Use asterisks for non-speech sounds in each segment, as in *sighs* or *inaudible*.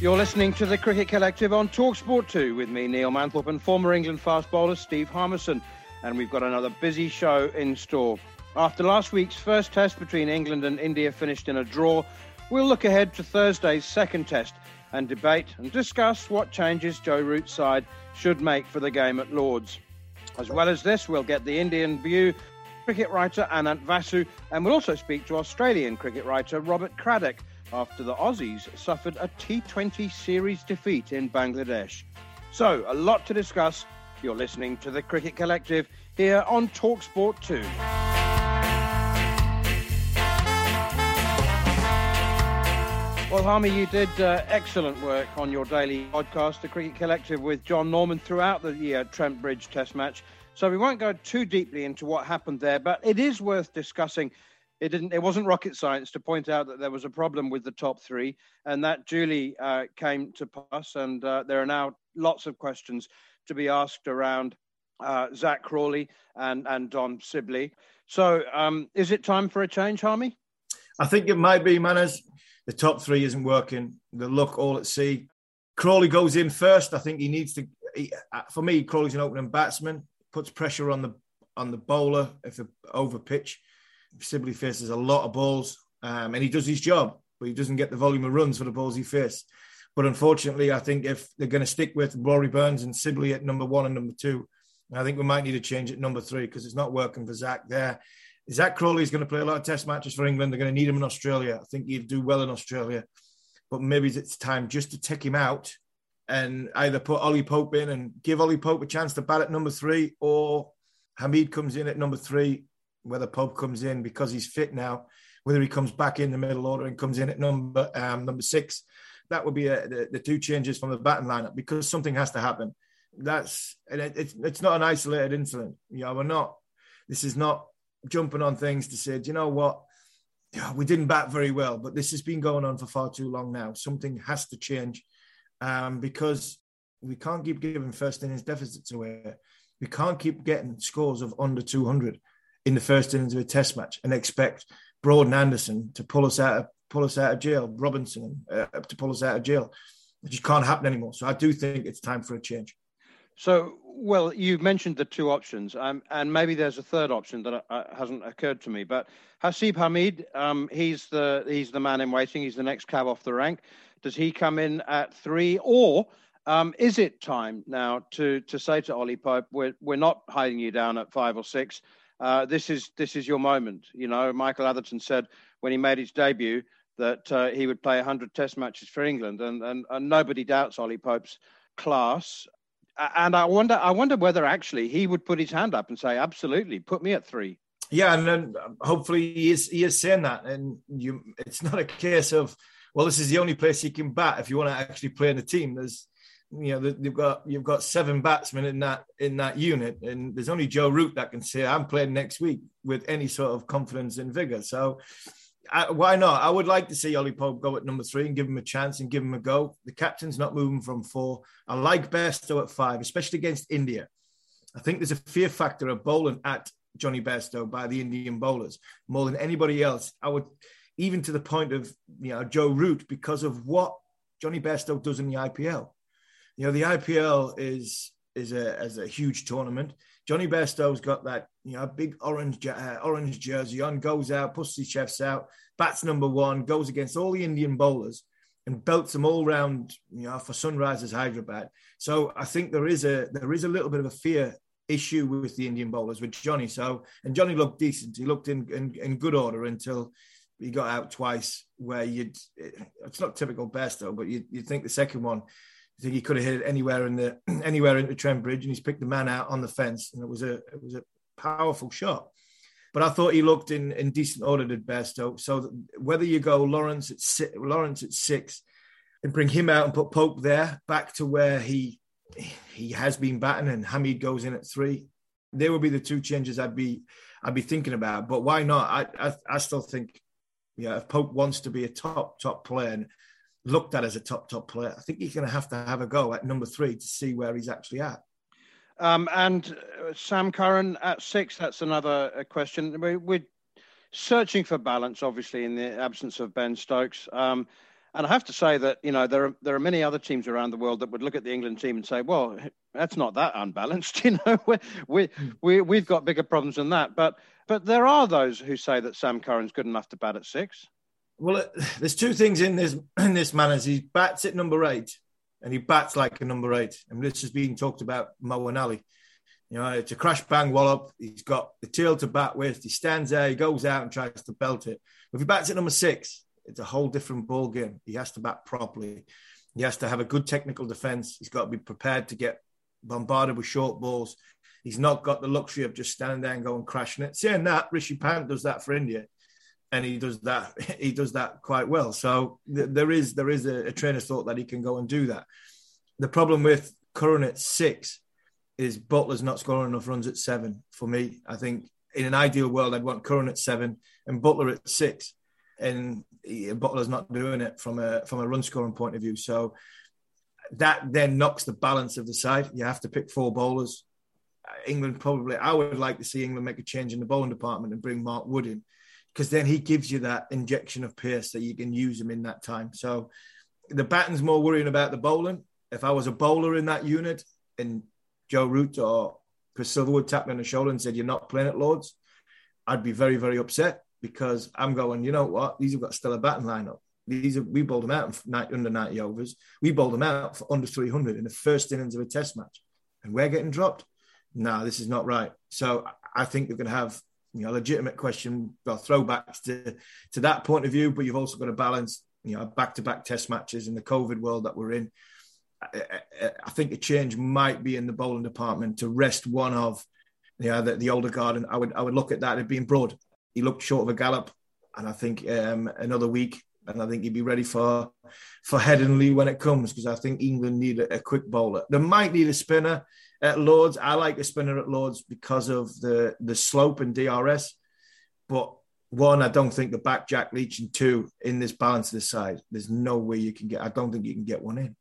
You're listening to the Cricket Collective on Talksport 2 with me, Neil Manthorpe, and former England fast bowler Steve Harmison. And we've got another busy show in store. After last week's first test between England and India finished in a draw, we'll look ahead to Thursday's second test and debate and discuss what changes Joe Root's side should make for the game at Lords. As well as this, we'll get the Indian view, cricket writer Anand Vasu, and we'll also speak to Australian cricket writer Robert Craddock after the Aussies suffered a T20 series defeat in Bangladesh. So, a lot to discuss. You're listening to the Cricket Collective here on Talksport 2. Well, Harmy, you did uh, excellent work on your daily podcast, The Cricket Collective, with John Norman throughout the uh, Trent Bridge Test match. So we won't go too deeply into what happened there, but it is worth discussing it didn't it wasn't rocket science to point out that there was a problem with the top three and that duly uh, came to pass and uh, there are now lots of questions to be asked around uh, Zak Crawley and and Dom Sibley. So um, is it time for a change, Harmy? I think it might be, Manners. The top three isn't working. The luck all at sea. Crawley goes in first. I think he needs to. He, uh, for me, Crawley's an opening batsman. Puts pressure on the on the bowler if the over pitch. Sibley faces a lot of balls, um, and he does his job, but he doesn't get the volume of runs for the balls he faces. But unfortunately, I think if they're going to stick with Rory Burns and Sibley at number one and number two, I think we might need to change at number three because it's not working for Zak there. Zak Crawley is going to play a lot of test matches for England. They're going to need him in Australia. I think he'd do well in Australia. But maybe it's time just to take him out and either put Ollie Pope in and give Ollie Pope a chance to bat at number three, or Hamid comes in at number three whether Pope comes in because he's fit now, whether he comes back in the middle order and comes in at number um, number six. That would be a, the, the, two changes from the batting lineup because something has to happen. That's it, it's it's not an isolated incident. You know, we're not. This is not jumping on things to say, do you know what, yeah, we didn't bat very well, but this has been going on for far too long now. Something has to change um, because we can't keep giving first innings deficits away. We can't keep getting scores of under 200 in the first innings of a test match and expect Broad and Anderson to pull us out of pull us out of jail, Robinson uh, to pull us out of jail. It just can't happen anymore. So I do think it's time for a change. So, well, you've mentioned the two options, um, and maybe there's a third option that uh, hasn't occurred to me. But Haseeb Hamid, um, he's the he's the man in waiting. He's the next cab off the rank. Does he come in at three, or um, is it time now to to say to Ollie Pope, we're we're not hiding you down at five or six. Uh, this is this is your moment. You know, Michael Atherton said when he made his debut that uh, he would play 100 Test matches for England, and, and, and nobody doubts Ollie Pope's class. And I wonder, I wonder whether actually he would put his hand up and say, "Absolutely, put me at three. Yeah, and then hopefully he is he is saying that, and you, it's not a case of well, this is the only place you can bat if you want to actually play in the team. There's you know they've got you've got seven batsmen in that in that unit, and there's only Joe Root that can say I'm playing next week with any sort of confidence and vigor. So I, why not? I would like to see Ollie Pope go at number three and give him a chance and give him a go. The captain's not moving from four. I like Bairstow at five, especially against India. I think there's a fear factor of bowling at Johnny Bairstow by the Indian bowlers more than anybody else. I would even to the point of you know Joe Root because of what Johnny Bairstow does in the IPL. You know, the IPL is is a is a huge tournament. Johnny Bairstow's got that you know big orange uh, orange jersey on, goes out, puts his chefs out, bats number one, goes against all the Indian bowlers and belts them all round, you know, for Sunrisers Hyderabad. So I think there is a there is a little bit of a fear issue with the Indian bowlers with Johnny. So and Johnny looked decent. He looked in in, in good order until he got out twice. Where you'd it's not typical Bairstow, but you you think the second one. I think he could have hit it anywhere in the *clears throat* anywhere into Trent Bridge, and he's picked the man out on the fence, and it was a it was a powerful shot. But I thought he looked in, in decent order, at Bairstow. So whether you go Lawrence at six, Lawrence at six, and bring him out and put Pope there, back to where he he has been batting, and Hamid goes in at three, they would be the two changes I'd be I'd be thinking about. But why not? I I, I still think, yeah, if Pope wants to be a top top player and looked at as a top top player, I think he's going to have to have a go at number three to see where he's actually at. Um, and uh, Sam Curran at six, that's another uh, question. We're, we're, searching for balance, obviously, in the absence of Ben Stokes. Um, and I have to say that you know there are there are many other teams around the world that would look at the England team and say, well, that's not that unbalanced. *laughs* You know, we we we we've got bigger problems than that. But but there are those who say that Sam Curran's good enough to bat at six. Well, uh, *sighs* there's two things in this *clears throat* in this man as he bats at number eight, and he bats like a number eight. And this has been talked about Moeen Ali. You know, it's a crash bang wallop. He's got the tail to bat with. He stands there, he goes out and tries to belt it. If he bats at number six, it's a whole different ball game. He has to bat properly. He has to have a good technical defense. He's got to be prepared to get bombarded with short balls. He's not got the luxury of just standing there and going crashing it. Saying that, Rishabh Pant does that for India and he does that *laughs* he does that quite well. So th- there is there is a, a trainer's thought that he can go and do that. The problem with Curran at six is Buttler's not scoring enough runs at seven for me. I think in an ideal world I'd want Curran at seven and Butler at six, and he, Buttler's not doing it from a from a run scoring point of view. So that then knocks the balance of the side. You have to pick four bowlers. England probably I would like to see England make a change in the bowling department and bring Mark Wood in because then he gives you that injection of pace that you can use him in that time. So the batting's more worrying about the bowling. If I was a bowler in that unit and Joe Root or Chris Silverwood tapped me on the shoulder and said, You're not playing at Lords, I'd be very, very upset because I'm going, you know what? These have got still a batting lineup. These are, we bowled them out under 90 overs. We bowled them out for under 300 in the first innings of a test match. And we're getting dropped. No, this is not right. So I think they're going to have you know, legitimate question, well, throwbacks to, to that point of view, but you've also got to balance, you know, back to back test matches in the COVID world that we're in. I, I, think a change might be in the bowling department to rest one of you know, the, the older guard. And I would, I would look at that as being Broad. He looked short of a gallop. And I think um, another week, and I think he'd be ready for for Headingley when it comes because I think England need a, a quick bowler. They might need a spinner at Lords. I like the spinner at Lords because of the the slope and DRS. But one, I don't think the back Jack Leach, and two, in this balance of the side, there's no way you can get. I don't think you can get one in.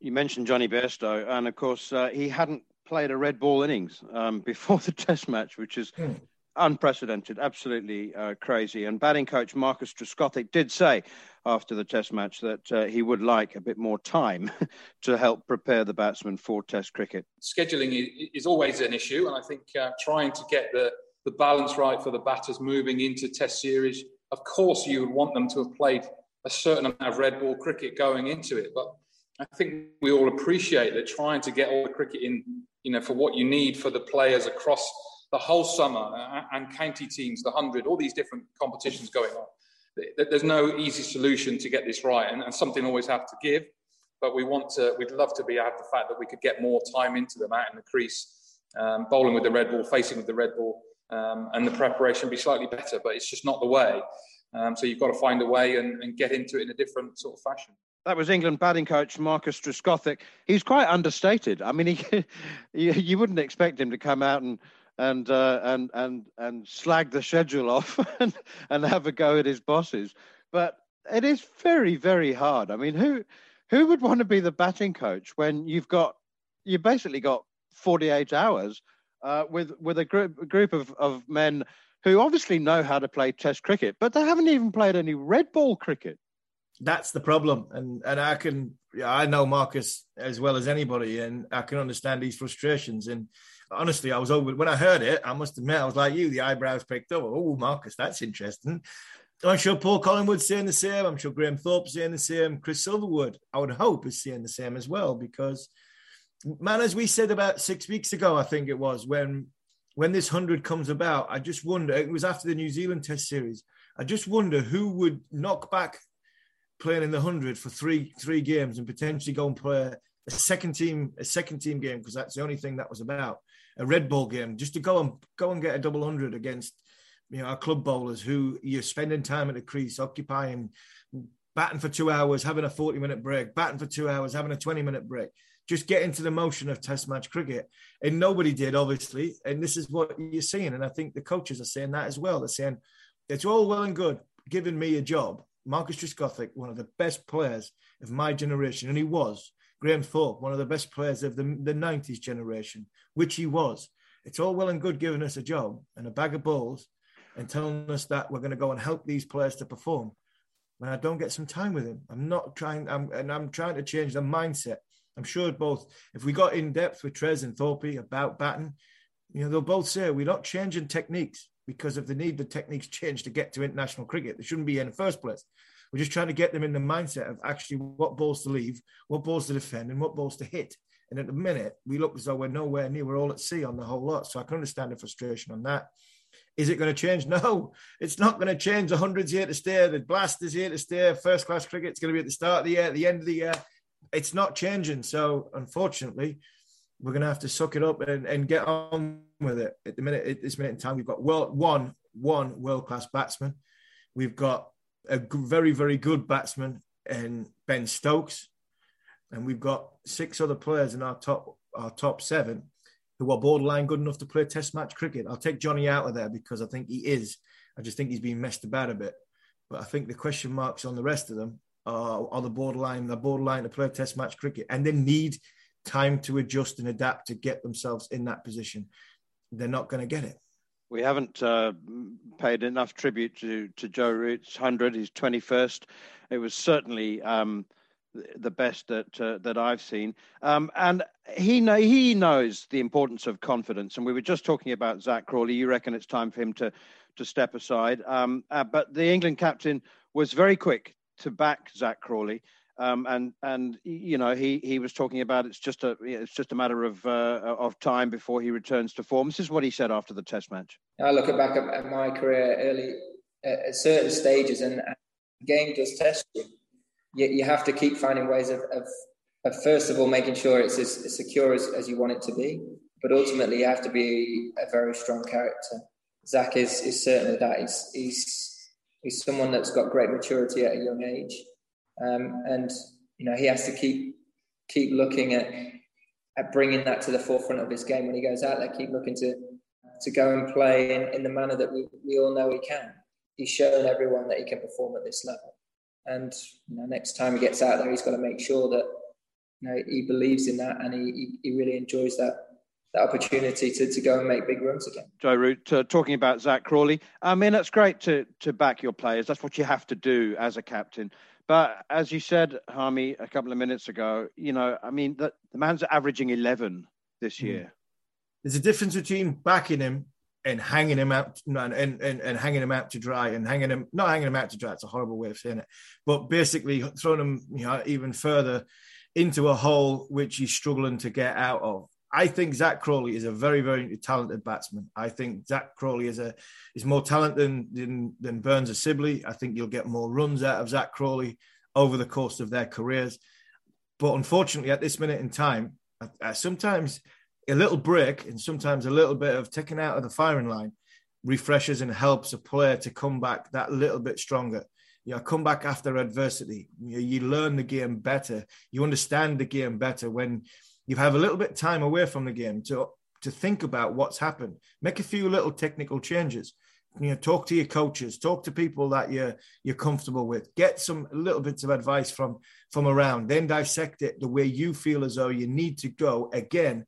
You mentioned Johnny Bairstow, and of course uh, he hadn't played a red ball innings um, *laughs* before the Test match, which is hmm unprecedented, absolutely uh, crazy. And batting coach Marcus Trescothick did say after the Test match that uh, he would like a bit more time *laughs* to help prepare the batsmen for Test cricket. Scheduling is always an issue, and I think uh, trying to get the, the balance right for the batters moving into Test series. Of course, you would want them to have played a certain amount of red ball cricket going into it, but I think we all appreciate that trying to get all the cricket in, you know, for what you need for the players across the whole summer uh, and county teams, the 100, all these different competitions going on. There's no easy solution to get this right, and, something always have to give. But we want to, we'd love to be have the fact that we could get more time into them out in the crease, um, bowling with the red ball, facing with the red ball, um, and the preparation be slightly better. But it's just not the way. Um, so you've got to find a way and, and, get into it in a different sort of fashion. That was England batting coach Marcus Trescothick. He's quite understated. I mean, he, *laughs* you wouldn't expect him to come out and and uh, and and and slag the schedule off *laughs* and, and have a go at his bosses. But it is very very hard. I mean, who who would want to be the batting coach when you've got you basically got 48 hours uh, with with a group a group of, of men who obviously know how to play Test cricket, but they haven't even played any red ball cricket. that's the problem. And and I can I know Marcus as well as anybody, and I can understand these frustrations. And honestly, I was over when I heard it. I must admit, I was like you. The eyebrows picked up. Oh, Marcus, that's interesting. I'm sure Paul Collingwood's saying the same. I'm sure Graham Thorpe's saying the same. Chris Silverwood, I would hope, is saying the same as well. Because, man, as we said about six weeks ago, I think it was when when this hundred comes about, I just wonder. It was after the New Zealand Test series. I just wonder who would knock back playing in the hundred for three three games and potentially go and play a second team a second team game because that's the only thing that was about a red ball game just to go and go and get a double hundred against you know our club bowlers who you're spending time at the crease occupying batting for two hours having a 40 minute break batting for two hours having a 20 minute break just get into the motion of test match cricket. And nobody did obviously. And this is what you're seeing. And i think the coaches are saying that as well. They're saying it's all well and good giving me a job. Marcus trescothick one of the best players of my generation and he was graham thorpe one of the best players of the, the 90s generation which he was it's all well and good giving us a job and a bag of balls and telling us that we're going to go and help these players to perform when I don't get some time with him. I'm not trying, I'm, and I'm trying to change the mindset. I'm sure both, if we got in depth with Trez and Thorpe about batting, you know, they'll both say we're not changing techniques because of the need the techniques change to get to international cricket. They shouldn't be in the first place. We're just trying to get them in the mindset of actually what balls to leave, what balls to defend, and what balls to hit. And at the minute, we look as though we're nowhere near. We're all at sea on the whole lot. So I can understand the frustration on that. Is it going to change? *laughs* No, it's not going to change. The hundreds here to stay. The blast is here to stay. First class cricket's going to be at the start of the year, at the end of the year. It's not changing. So unfortunately, we're going to have to suck it up and, and get on with it. At the minute, at this minute in time, we've got world, one one world class batsman. We've got a very very good batsman in Ben Stokes, and we've got six other players in our top our top seven who are borderline good enough to play Test match cricket. I'll take Johnny out of there because I think he is. I just think he's been messed about a bit. But I think the question marks on the rest of them are, are the borderline. They're borderline to play Test match cricket, and they need time to adjust and adapt to get themselves in that position. They're not going to get it. We haven't uh, paid enough tribute to, to Joe Root's 100, his 21st. It was certainly um, the best that uh, that I've seen. Um, and he know, he knows the importance of confidence. And we were just talking about Zak Crawley. You reckon it's time for him to to step aside. Um, uh, but the England captain was very quick to back Zak Crawley. Um, and and you know he he was talking about it's just a it's just a matter of uh, of time before he returns to form. This is what he said after the Test match. I look back at my career early at certain stages, and game does test you you, you have to keep finding ways of, of, of, first of all making sure it's as, secure as, as you want it to be, but ultimately you have to be a very strong character. Zak is, is certainly that. He's, he's, he's someone that's got great maturity at a young age. Um, and, you know, he has to keep, keep looking at, at bringing that to the forefront of his game when he goes out there, keep looking to, to go and play in, in the manner that we, we all know he can. He's shown everyone that he can perform at this level. And you know, next time he gets out there, he's got to make sure that you know he believes in that and he, he really enjoys that that opportunity to, to go and make big runs again. Joe Root, uh, talking about Zak Crawley. I mean, it's great to to back your players. That's what you have to do as a captain. But as you said, Harmy, a couple of minutes ago, you know, I mean, the, the man's averaging 11 this hmm. year. There's a difference between backing him and hanging him out and, and, and, hanging him out to dry and hanging him not hanging him out to dry it's a horrible way of saying it but basically throwing him you know even further into a hole which he's struggling to get out of I think Zak Crawley is a very, very talented batsman. I think Zak Crawley is a is more talented than than, than Burns or Sibley. I think you'll get more runs out of Zak Crawley over the course of their careers. But unfortunately, at this minute in time, uh, uh, sometimes a little break and sometimes a little bit of taking out of the firing line refreshes and helps a player to come back that little bit stronger. You know, come back after adversity. You, you learn the game better. You understand the game better when you have a little bit time away from the game to to think about what's happened. Make a few little technical changes. You know, talk to your coaches, talk to people that you're you're comfortable with. Get some little bits of advice from from around. Then dissect it the way you feel as though you need to go again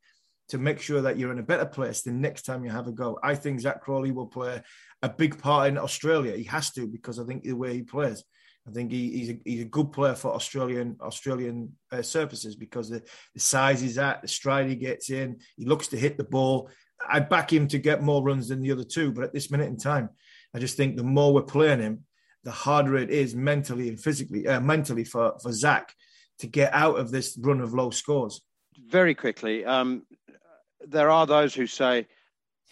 to make sure that you're in a better place the next time you have a go. I think Zak Crawley will play a big part in Australia. He has to because I think the way he plays. I think he, he's, a, he's a good player for Australian Australian uh, surfaces because the, the size he's at, the stride he gets in, he looks to hit the ball. I back him to get more runs than the other two, but at this minute in time, I just think the more we're playing him, the harder it is mentally and physically, uh, mentally for for Zak to get out of this run of low scores. Very quickly, um, there are those who say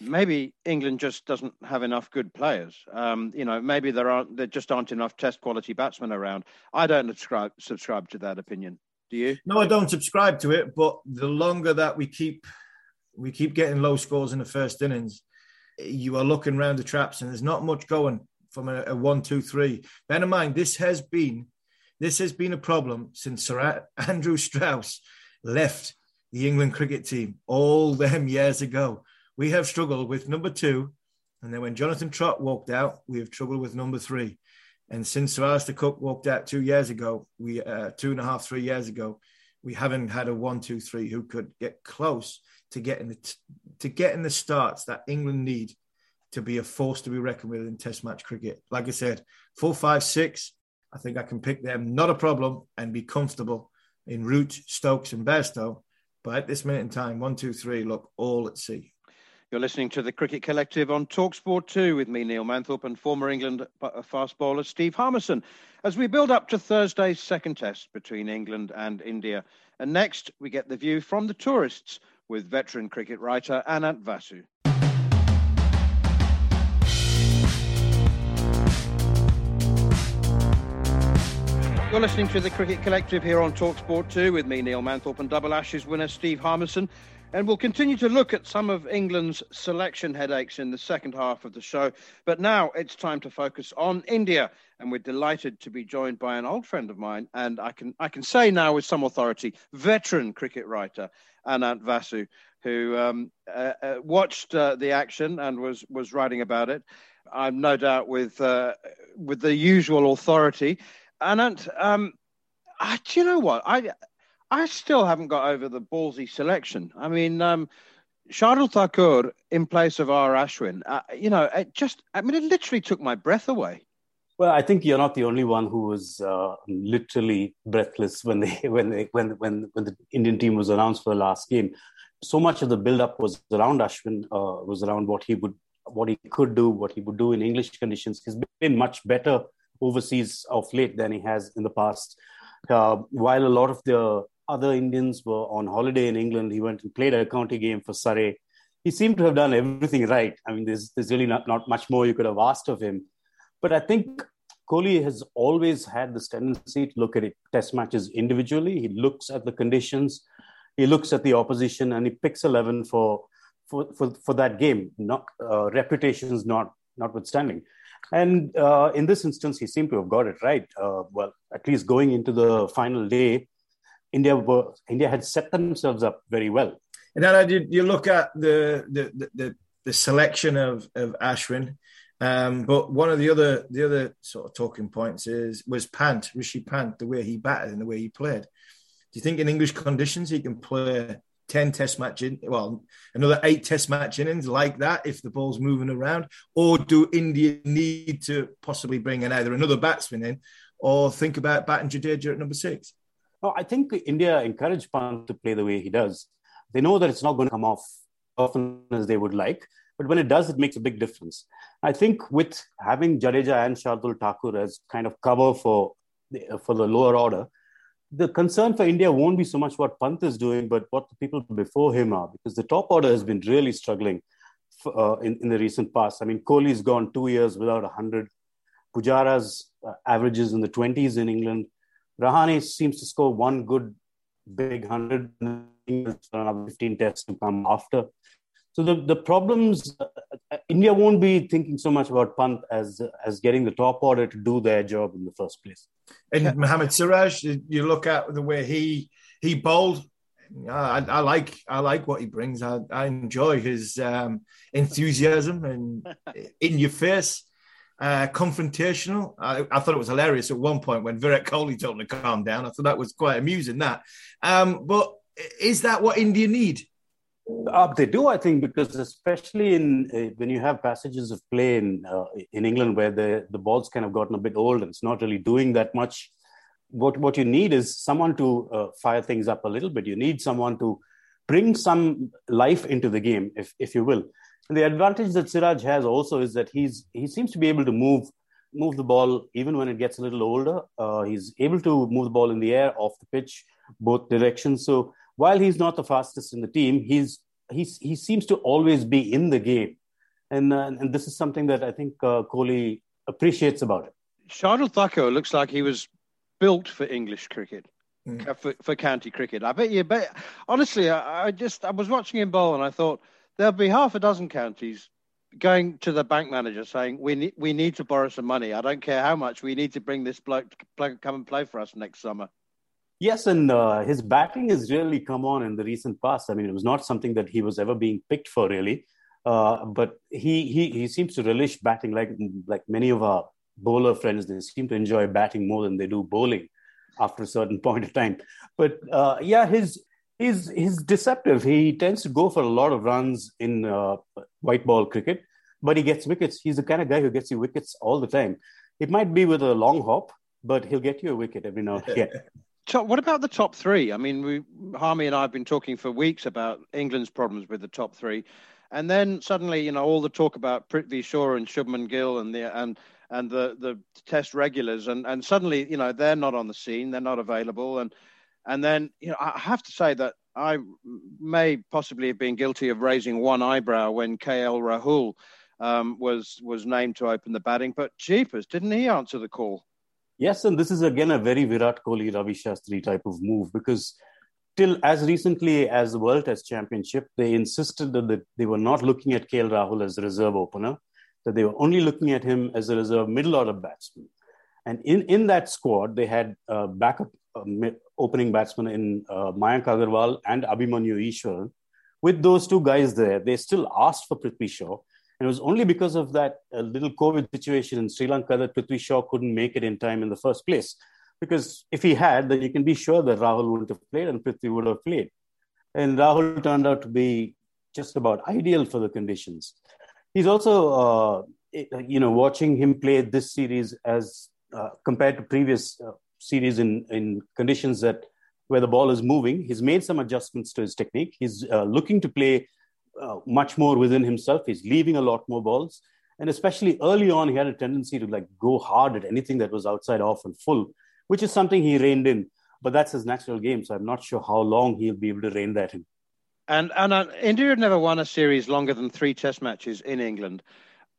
maybe England just doesn't have enough good players. Um, you know, maybe there aren't there just aren't enough Test quality batsmen around. I don't subscribe subscribe to that opinion. Do you? No, I don't subscribe to it. But the longer that we keep we keep getting low scores in the first innings, you are looking around the traps, and there's not much going from a, a one, two, three. Bear in mind, this has been this has been a problem since Sir Andrew Strauss left the England cricket team all them years ago we have struggled with number two. And then when Jonathan Trott walked out, we have struggled with number three. And since Sir Alastair Cook walked out two years ago, we uh, two and a half, three years ago, we haven't had a one, two, three who could get close to getting the t- to getting the starts that England need to be a force to be reckoned with in Test match cricket. Like I said, four, five, six. I think I can pick them, not a problem, and be comfortable in Root, Stokes, and Bairstow. But at this minute in time, one, two, three, look all at sea. You're listening to the Cricket Collective on Talksport 2 with me, Neil Manthorpe, and former England uh, fast bowler Steve Harmison, as we build up to Thursday's second test between England and India. And next, we get the view from the tourists with veteran cricket writer Anand Vasu. You're listening to the Cricket Collective here on Talksport 2 with me, Neil Manthorpe, and Double Ashes winner Steve Harmison. And we'll continue to look at some of England's selection headaches in the second half of the show. But now it's time to focus on India. And we're delighted to be joined by an old friend of mine. And I can, I can say now with some authority, veteran cricket writer, Anand Vasu, who um, uh, uh, watched uh, the action and was, was writing about it. I'm no doubt with, uh, with the usual authority. Anand, um, I, do you know what? I, I still haven't got over the ballsy selection. I mean, um, Shardul Thakur in place of R. Ashwin, uh, you know, it just, I mean, it literally took my breath away. Well, I think you're not the only one who was uh, literally breathless when they *laughs* when they when when when the Indian team was announced for the last game. So much of the build-up was around Ashwin, uh, was around what he would, what he could do, what he would do in English conditions. He's been much better overseas of late than he has in the past. Uh, while a lot of the other Indians were on holiday in England. He went and played a county game for Surrey. He seemed to have done everything right. I mean, there's, there's really not, not much more you could have asked of him. But I think Kohli has always had this tendency to look at it, test matches individually. He looks at the conditions, he looks at the opposition, and he picks 11 for, for, for, for that game, not, uh, reputations not, notwithstanding. And uh, in this instance, he seemed to have got it right. Uh, well, at least going into the final day, India were India had set themselves up very well. And then did. You look at the the the, the selection of of Ashwin, um, but one of the other the other sort of talking points is was Pant Rishabh Pant the way he batted and the way he played. Do you think in English conditions he can play ten Test match in well another eight Test match innings like that if the ball's moving around, or do India need to possibly bring in either another batsman in or think about batting Jadeja at number six? No, I think India encourage Pant to play the way he does. They know that it's not going to come off often as they would like, but when it does, it makes a big difference. I think with having Jadeja and Shardul Thakur as kind of cover for the, for the lower order, the concern for India won't be so much what Pant is doing, but what the people before him are, because the top order has been really struggling for, uh, in, in the recent past. I mean, Kohli's gone two years without 100. Pujara's uh, averages in the 20s in England. Rahane seems to score one good big hundred, another 15 tests to come after. So the, the problems, uh, India won't be thinking so much about Pant as as getting the top order to do their job in the first place. And Mohammad Siraj, you look at the way he he bowled. I, I like I like what he brings. I, I enjoy his um, enthusiasm and *laughs* in your face uh, confrontational. I, I, thought it was hilarious at one point when Virat Kohli told him to calm down. I thought that was quite amusing. That, um, but is that what India need? Uh, they do, I think, because especially in uh, when you have passages of play in uh, in England where the the ball's kind of gotten a bit old and it's not really doing that much. What what you need is someone to uh, fire things up a little bit. You need someone to bring some life into the game, if if you will. And the advantage that Siraj has also is that he's he seems to be able to move move the ball even when it gets a little older. Uh, he's able to move the ball in the air, off the pitch, both directions. So while he's not the fastest in the team, he's he's he seems to always be in the game, and uh, and this is something that I think uh, Kohli appreciates about it. Shardul Thakur looks like he was built for English cricket. Mm. Uh, for, for county cricket, I bet you. But honestly, I, I just I was watching him bowl and I thought there'll be half a dozen counties going to the bank manager saying we need we need to borrow some money. I don't care how much. We need to bring this bloke to come and play for us next summer. Yes, and uh, his batting has really come on in the recent past. I mean, it was not something that he was ever being picked for, really. Uh, but he, he he seems to relish batting like like many of our bowler friends. They seem to enjoy batting more than they do bowling after a certain *laughs* point of time. But uh, yeah, his he's he's deceptive. He tends to go for a lot of runs in uh, white ball cricket, but he gets wickets. He's the kind of guy who gets you wickets all the time. It might be with a long hop, but he'll get you a wicket every now and again. *laughs* Top, what about the top three? I mean, we, Harmy and I have been talking for weeks about England's problems with the top three, and then suddenly, you know, all the talk about Prithvi Shaw and Shubman Gill and the and and the the Test regulars, and and suddenly, you know, they're not on the scene, they're not available, and and then, you know, I have to say that I may possibly have been guilty of raising one eyebrow when KL Rahul um, was was named to open the batting, but jeepers, didn't he answer the call? Yes, and this is again a very Virat Kohli, Ravi Shastri type of move because till as recently as the World Test Championship, they insisted that they were not looking at KL Rahul as a reserve opener, that they were only looking at him as a reserve middle order batsman. And in, in that squad, they had uh, backup opening batsmen in uh, Mayank Agarwal and Abhimanyu Ishwar, With those two guys there, they still asked for Prithvi Shaw and it was only because of that uh, little COVID situation in Sri Lanka that Prithvi Shaw couldn't make it in time in the first place. Because if he had, then you can be sure that Rahul wouldn't have played and Prithvi would have played. And Rahul turned out to be just about ideal for the conditions. He's also, uh, you know, watching him play this series as uh, compared to previous uh, series in, in conditions that where the ball is moving. He's made some adjustments to his technique. He's uh, looking to play uh, much more within himself. He's leaving a lot more balls. And especially early on, he had a tendency to like go hard at anything that was outside off and full, which is something he reined in. But that's his natural game. So I'm not sure how long he'll be able to rein that in. And and uh, India had never won a series longer than three Test matches in England.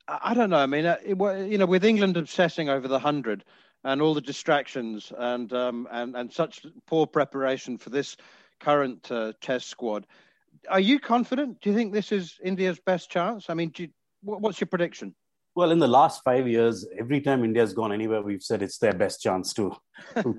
I, don't know. I mean, uh, you know, with England obsessing over the hundred and all the distractions and um, and and such poor preparation for this current uh, Test squad, are you confident? Do you think this is India's best chance? I mean, you, what's your prediction? Well, in the last five years, every time India's gone anywhere, we've said it's their best chance to, *laughs* to,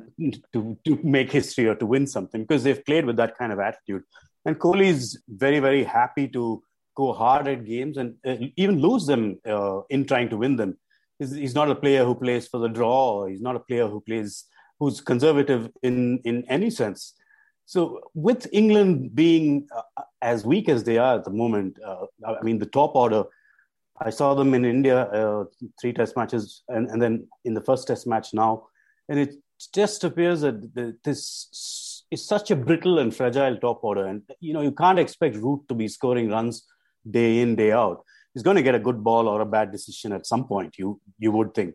to, to make history or to win something because they've played with that kind of attitude. And Kohli is very, very happy to go hard at games and uh, even lose them uh, in trying to win them. He's, he's, not a player who plays for the draw. He's not a player who plays who's conservative in in any sense. So, with England being uh, as weak as they are at the moment, uh, I mean, the top order, I saw them in India, uh, three test matches, and, and then in the first test match now. And it just appears that this is such a brittle and fragile top order. And, you know, you can't expect Root to be scoring runs day in, day out. He's going to get a good ball or a bad decision at some point, you, you would think.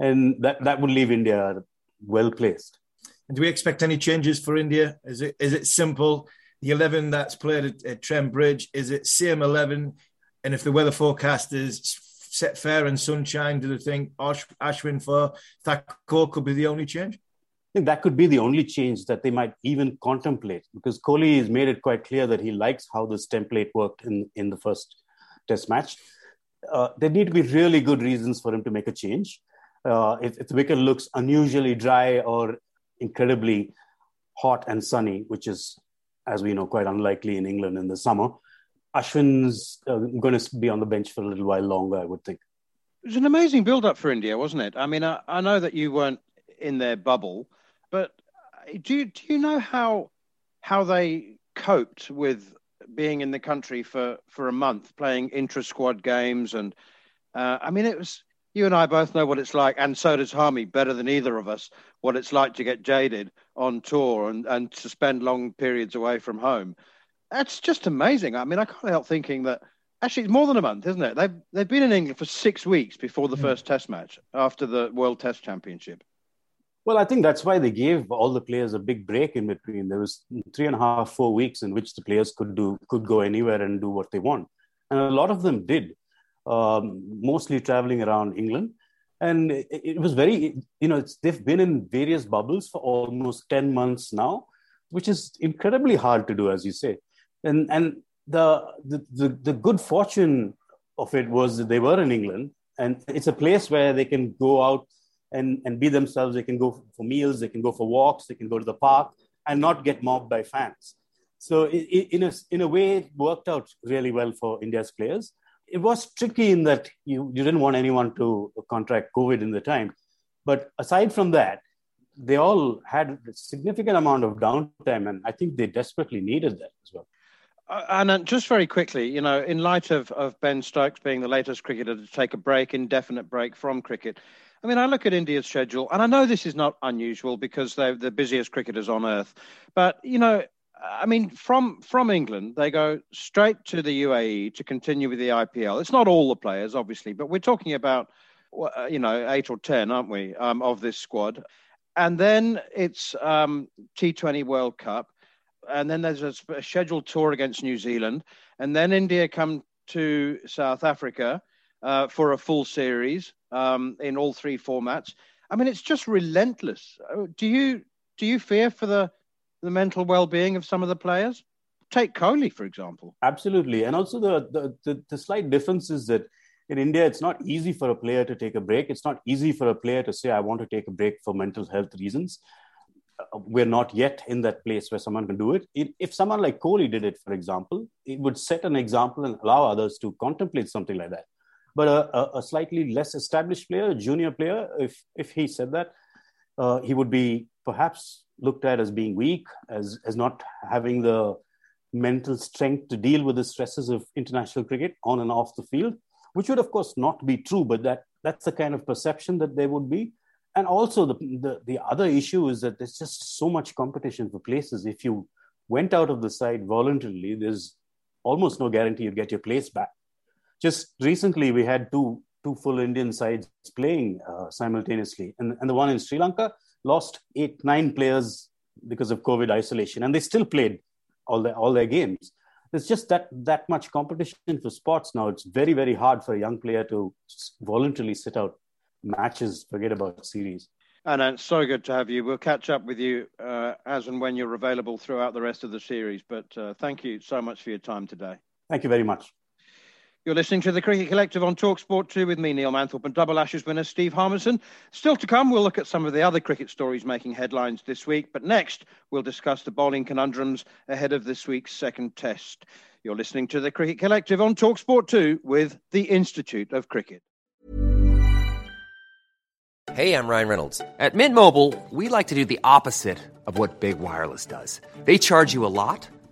And that, that would leave India well placed. And do we expect any changes for India? Is it is it simple? The eleven that's played at, at Trent Bridge is it same eleven? And if the weather forecast is set fair and sunshine, do they think Ash, Ashwin for Thakur could be the only change? I think that could be the only change that they might even contemplate because Kohli has made it quite clear that he likes how this template worked in, in the first test match. Uh, there need to be really good reasons for him to make a change. Uh, if, if, the wicket looks unusually dry or incredibly hot and sunny, which is, as we know, quite unlikely in England in the summer. Ashwin's uh, going to be on the bench for a little while longer, I would think. It was an amazing build up for India, wasn't it? I mean, I, I know that you weren't in their bubble, but do you, do you know how how they coped with being in the country for, for a month, playing intra squad games. And uh, I mean, it was, you and I both know what it's like, and so does Harmy better than either of us, what it's like to get jaded on tour and, and to spend long periods away from home. That's just amazing. I mean, I can't help thinking that actually it's more than a month, isn't it? They've, they've been in England for six weeks before the mm. first test match after the World Test Championship. Well, I think that's why they gave all the players a big break in between. There was three and a half, four weeks in which the players could do could go anywhere and do what they want, and a lot of them did, um, mostly traveling around England. And it, it was very, you know, they've been in various bubbles for almost ten months now, which is incredibly hard to do, as you say. And and the the the, the good fortune of it was that they were in England, and it's a place where they can go out and, and be themselves. They can go for meals, they can go for walks, they can go to the park and not get mobbed by fans. So in, a, in a way, it worked out really well for India's players. It was tricky in that you, you didn't want anyone to contract COVID in the time. But aside from that, they all had a significant amount of downtime, and I think they desperately needed that as well. Uh, and just very quickly, you know, in light of, of Ben Stokes being the latest cricketer to take a break, indefinite break from cricket, I mean, I look at India's schedule, and I know this is not unusual because they're the busiest cricketers on earth. But you know, I mean, from from England, they go straight to the UAE to continue with the IPL. It's not all the players, obviously, but we're talking about uh, you know eight or ten, aren't we, um, of this squad? And then it's um, T20 World Cup, and then there's a, a scheduled tour against New Zealand, and then India come to South Africa uh, for a full series um, in all three formats. I mean, it's just relentless. Uh, do you do you fear for the the mental well being of some of the players? Take Kohli, for example. Absolutely, and also the, the the, the slight difference is that in India, it's not easy for a player to take a break. It's not easy for a player to say, "I want to take a break for mental health reasons." Uh, we're not yet in that place where someone can do it. If someone like Kohli did it, for example, it would set an example and allow others to contemplate something like that. But a, a slightly less established player, a junior player, if if he said that, uh, he would be perhaps looked at as being weak, as as not having the mental strength to deal with the stresses of international cricket on and off the field, which would of course not be true, but that that's the kind of perception that there would be. And also the, the, the other issue is that there's just so much competition for places. If you went out of the side voluntarily, there's almost no guarantee you'd get your place back just recently we had two two full Indian sides playing uh, simultaneously, and, and the one in Sri Lanka lost eight nine players because of COVID isolation, and they still played all their all their games. There's just that that much competition for spots now. It's very very hard for a young player to voluntarily sit out matches. Forget about series. And it's so good to have you. We'll catch up with you uh, as and when you're available throughout the rest of the series. But uh, thank you so much for your time today. Thank you very much. You're listening to the Cricket Collective on Talksport 2 with me, Neil Manthorpe, and double Ashes winner Steve Harmison. Still to come, we'll look at some of the other cricket stories making headlines this week. But next, we'll discuss the bowling conundrums ahead of this week's second test. You're listening to the Cricket Collective on Talksport 2 with the Institute of Cricket. Hey, I'm Ryan Reynolds. At Mint Mobile, we like to do the opposite of what Big Wireless does. They charge you a lot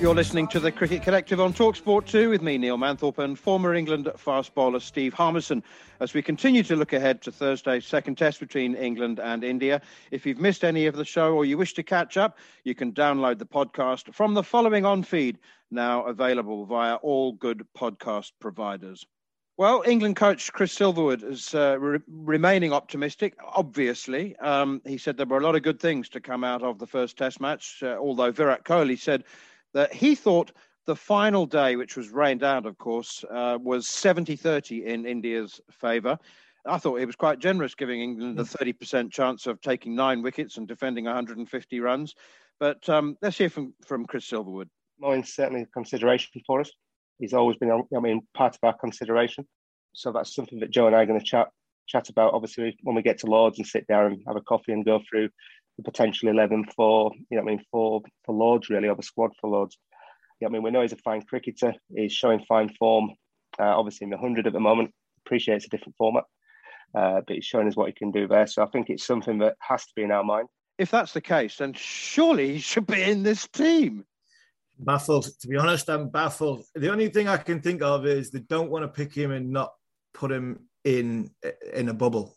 You're listening to the Cricket Collective on Talksport 2 with me, Neil Manthorpe, and former England fast bowler Steve Harmison, as we continue to look ahead to Thursday's second test between England and India. If you've missed any of the show or you wish to catch up, you can download the podcast from the following on feed, now available via all good podcast providers. Well, England coach Chris Silverwood is uh, re- remaining optimistic, obviously. Um, he said there were a lot of good things to come out of the first test match, uh, although Virat Kohli said that he thought the final day, which was rained out, of course, uh, was 70 30 in India's favour. I thought he was quite generous, giving England a 30% hmm. chance of taking nine wickets and defending 150 runs. But um, let's hear from, from Chris Silverwood. Moeen's certainly a consideration for us. He's always been, I mean, part of our consideration. So that's something that Joe and I are going to chat chat about. Obviously, when we get to Lords and sit down and have a coffee and go through the potential 11 for, you know, I mean, for, for Lords, really, or the squad for Lords. Yeah, I mean, we know he's a fine cricketer. He's showing fine form, uh, obviously in the 100 at the moment. Appreciates a different format, uh, but he's showing us what he can do there. So I think it's something that has to be in our mind. If that's the case, then surely he should be in this team. Baffled, to be honest, I'm baffled. The only thing I can think of is they don't want to pick him and not put him in in a bubble.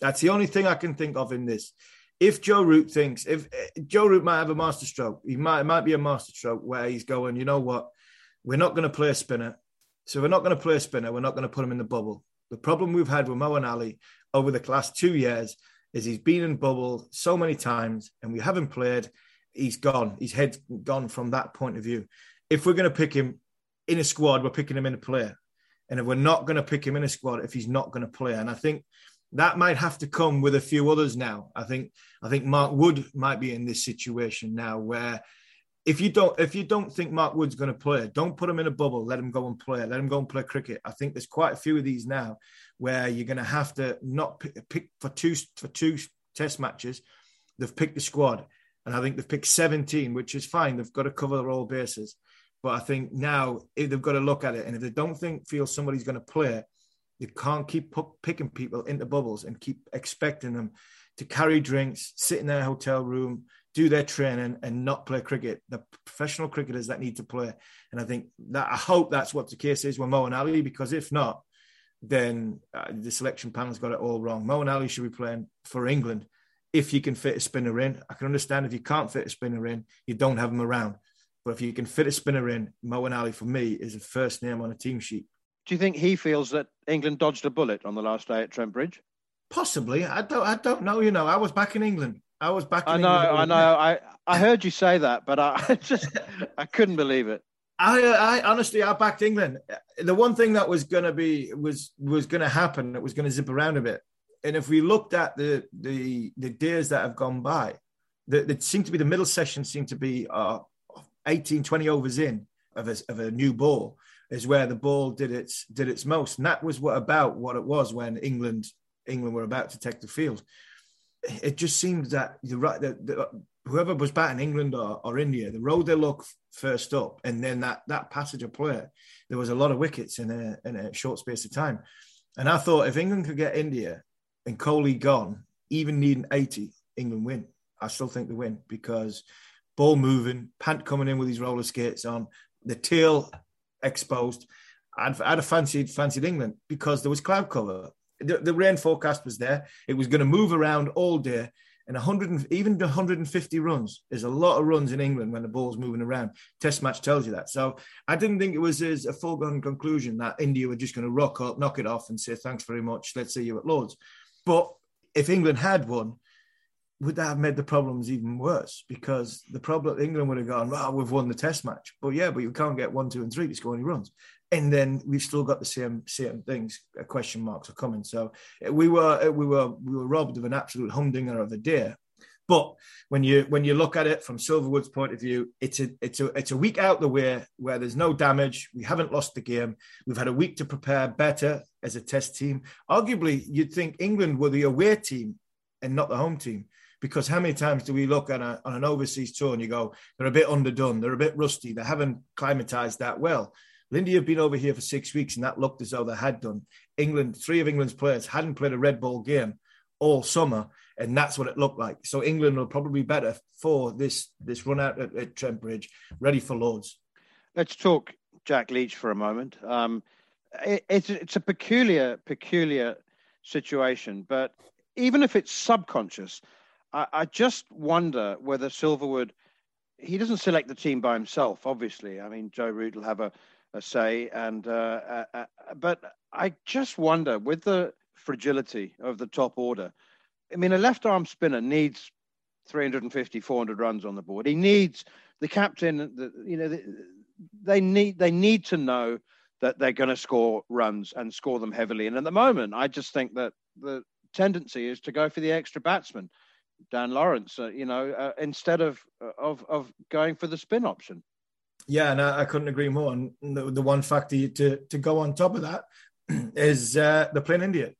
That's the only thing I can think of in this if Joe Root thinks if eh, Joe Root might have a masterstroke, he might it might be a masterstroke where he's going, you know what, we're not going to play a spinner, so we're not going to play a spinner. We're not going to put him in the bubble. The problem we've had with Moeen Ali over the last two years is he's been in bubble so many times, and we haven't played. He's gone. His head's gone from that point of view. If we're going to pick him in a squad, we're picking him in a player. And if we're not going to pick him in a squad, if he's not going to play, and I think that might have to come with a few others now. I think I think Mark Wood might be in this situation now where if you don't if you don't think Mark Wood's going to play, don't put him in a bubble. Let him go and play. Let him go and play cricket. I think there's quite a few of these now where you're going to have to not pick, pick for two for two test matches. They've picked the squad, and I think they've picked 17, which is fine. They've got to cover all bases. But I think now if they've got to look at it, and if they don't think feel somebody's going to play, you can't keep picking people into bubbles and keep expecting them to carry drinks, sit in their hotel room, do their training, and not play cricket. The professional cricketers that need to play, and I think that I hope that's what the case is with Moeen Ali. Because if not, then uh, the selection panel's got it all wrong. Moeen Ali should be playing for England if you can fit a spinner in. I can understand if you can't fit a spinner in, you don't have them around. But if you can fit a spinner in, Moeen Ali for me is a first name on a team sheet. Do you think he feels that England dodged a bullet on the last day at Trent Bridge? Possibly. I don't. I don't know. You know, I was back in England. I was back. I know. England. I know. I I heard you say that, but *laughs* I just I couldn't believe it. I, I honestly, I backed England. The one thing that was going to be was was going to happen. It was going to zip around a bit. And if we looked at the the the days that have gone by, that seemed to be the middle session seemed to be uh, 18, 20 overs in of a, of a new ball is where the ball did its did its most, and that was what about what it was when England England were about to take the field. It just seemed that the right whoever was batting England or, or India, the road they look first up, and then that that passage of play, there was a lot of wickets in a in a short space of time. And I thought if England could get India and Kohli gone, even needing 80, England win. I still think they win because ball moving, Pant coming in with his roller skates on, the tail exposed. I'd, I'd have fancied fancied England because there was cloud cover. The, the rain forecast was there. It was going to move around all day. And 100 and, even 150 runs is a lot of runs in England when the ball's moving around. Test match tells you that. So I didn't think it was a foregone conclusion that India were just going to rock up, knock it off, and say thanks very much. Let's see you at Lords. But if England had won, would that have made the problems even worse? Because the problem England would have gone, well, we've won the test match. But yeah, but you can't get one, two, and three to score any runs. And then we've still got the same same things. Uh, question marks are coming. So uh, we were uh, we were we were robbed of an absolute humdinger of a day. But when you when you look at it from Silverwood's point of view, it's a it's a it's a week out the way where there's no damage. We haven't lost the game. We've had a week to prepare better as a test team. Arguably, you'd think England were the away team and not the home team. Because how many times do we look a, on an overseas tour and you go, they're a bit underdone, they're a bit rusty, they haven't climatized that well. India have been over here for six weeks and that looked as though they had done. England, three of England's players hadn't played a red ball game all summer, and that's what it looked like. So England will probably be better for this this run out at, at Trent Bridge, ready for Lords. Let's talk Jack Leach for a moment. Um, it, it's it's a peculiar peculiar situation, but even if it's subconscious, I, I just wonder whether Silverwood. He doesn't select the team by himself, obviously. I mean, Joe Root will have a, a say, and uh, uh, uh, but I just wonder with the fragility of the top order. I mean, a left arm spinner needs 350, 400 runs on the board. He needs the captain. The, you know, the, they need they need to know that they're going to score runs and score them heavily. And at the moment, I just think that the tendency is to go for the extra batsman, Dan Lawrence. Uh, you know, uh, instead of of of going for the spin option. Yeah, and I, I couldn't agree more. And the, the, one factor to to go on top of that *clears throat* is uh, they're playing India.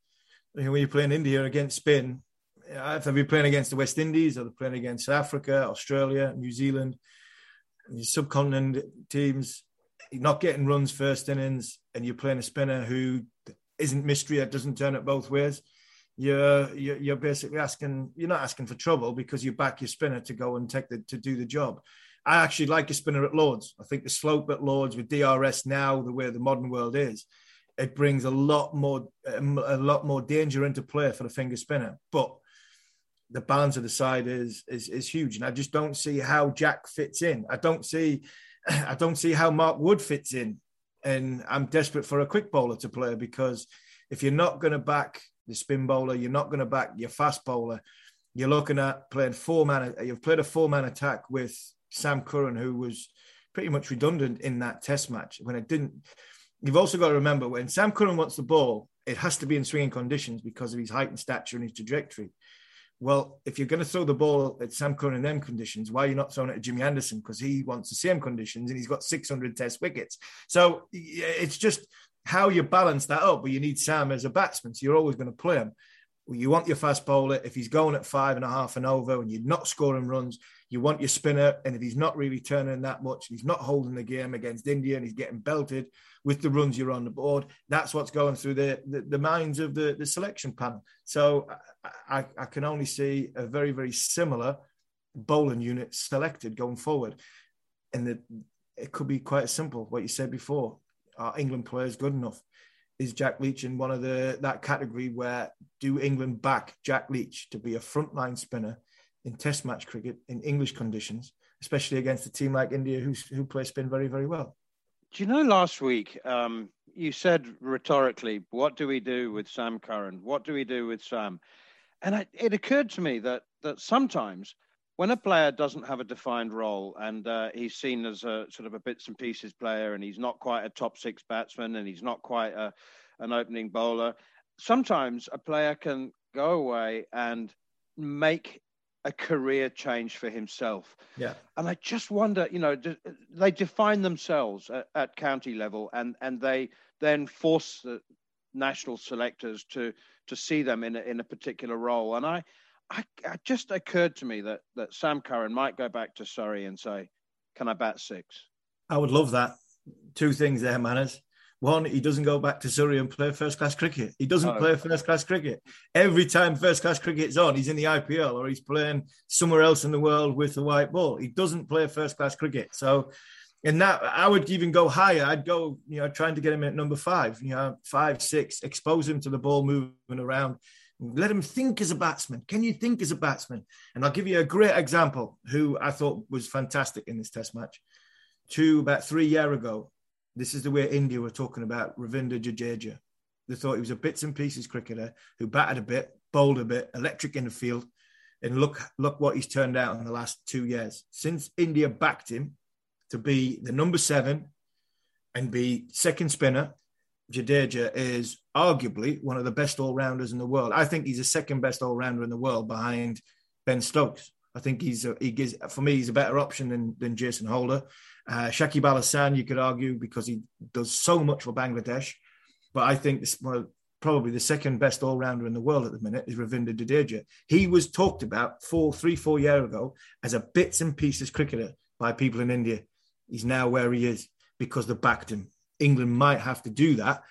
when you're playing India against spin, if they're playing against the West Indies or they're playing against Africa, Australia, New Zealand, subcontinent teams, you're not getting runs first innings, and you're playing a spinner who isn't mystery that doesn't turn it both ways. You're, you're basically asking you're not asking for trouble because you back your spinner to go and take the to do the job. I actually like a spinner at Lords. I think the slope at Lords with DRS now, the way the modern world is, it brings a lot more um, a lot more danger into play for the finger spinner. But the balance of the side is is is huge, and I just don't see how Jack fits in. I don't see *clears throat* I don't see how Mark Wood fits in, and I'm desperate for a quick bowler to play because if you're not going to back the spin bowler, you're not going to back your fast bowler. You're looking at playing four man. You've played a four man attack with Sam Curran, who was pretty much redundant in that Test match when it didn't. You've also got to remember when Sam Curran wants the ball, it has to be in swinging conditions because of his height and stature and his trajectory. Well, if you're going to throw the ball at Sam Curran in them conditions, why are you not throwing it at Jimmy Anderson? Because he wants the same conditions and he's got 600 test wickets. So it's just how you balance that up. But you need Sam as a batsman, so you're always going to play him. You want your fast bowler. If he's going at five and a half and over and you're not scoring runs, you want your spinner. And if he's not really turning that much, he's not holding the game against India and he's getting belted with the runs you're on the board, that's what's going through the, the, the minds of the, the selection panel. So I, I can only see a very, very similar bowling unit selected going forward. And the, it could be quite simple, what you said before. Are England players good enough? Is Jack Leach in one of the that category where do England back Jack Leach to be a frontline spinner in Test match cricket in English conditions, especially against a team like India who who play spin very very well? Do you know last week um, you said rhetorically, "What do we do with Sam Curran? What do we do with Sam?" And I, it occurred to me that that sometimes when a player doesn't have a defined role and uh, he's seen as a sort of a bits and pieces player and he's not quite a top six batsman and he's not quite a, an opening bowler, sometimes a player can go away and make a career change for himself. Yeah. And I just wonder, you know, they define themselves at, at, county level and, and they then force the national selectors to to see them in a, in a particular role. And I, I, it just occurred to me that, that Sam Curran might go back to Surrey and say, can I bat six? I would love that. Two things there, Manners. One, he doesn't go back to Surrey and play first class cricket. He doesn't oh. play first class cricket. Every time first class cricket's on, he's in the IPL or he's playing somewhere else in the world with the white ball. He doesn't play first class cricket. So, in that, I would even go higher. I'd go, you know, trying to get him at number five, you know, five, six, expose him to the ball moving around. Let him think as a batsman. Can you think as a batsman? And I'll give you a great example who I thought was fantastic in this test match. Two, about three year ago, this is the way India were talking about Ravindra Jadeja. They thought he was a bits and pieces cricketer who batted a bit, bowled a bit, electric in the field. And look, look what he's turned out in the last two years. Since India backed him to be the number seven and be second spinner, Jadeja is arguably one of the best all rounders in the world. I think he's the second best all rounder in the world behind Ben Stokes. I think he's a, he gives for me he's a better option than than Jason Holder. Uh, Shakib Al you could argue because he does so much for Bangladesh, but I think this of probably the second best all rounder in the world at the minute, is Ravindra Jadeja. He was talked about four, three, four years ago as a bits and pieces cricketer by people in India. He's now where he is because they backed him. England might have to do that.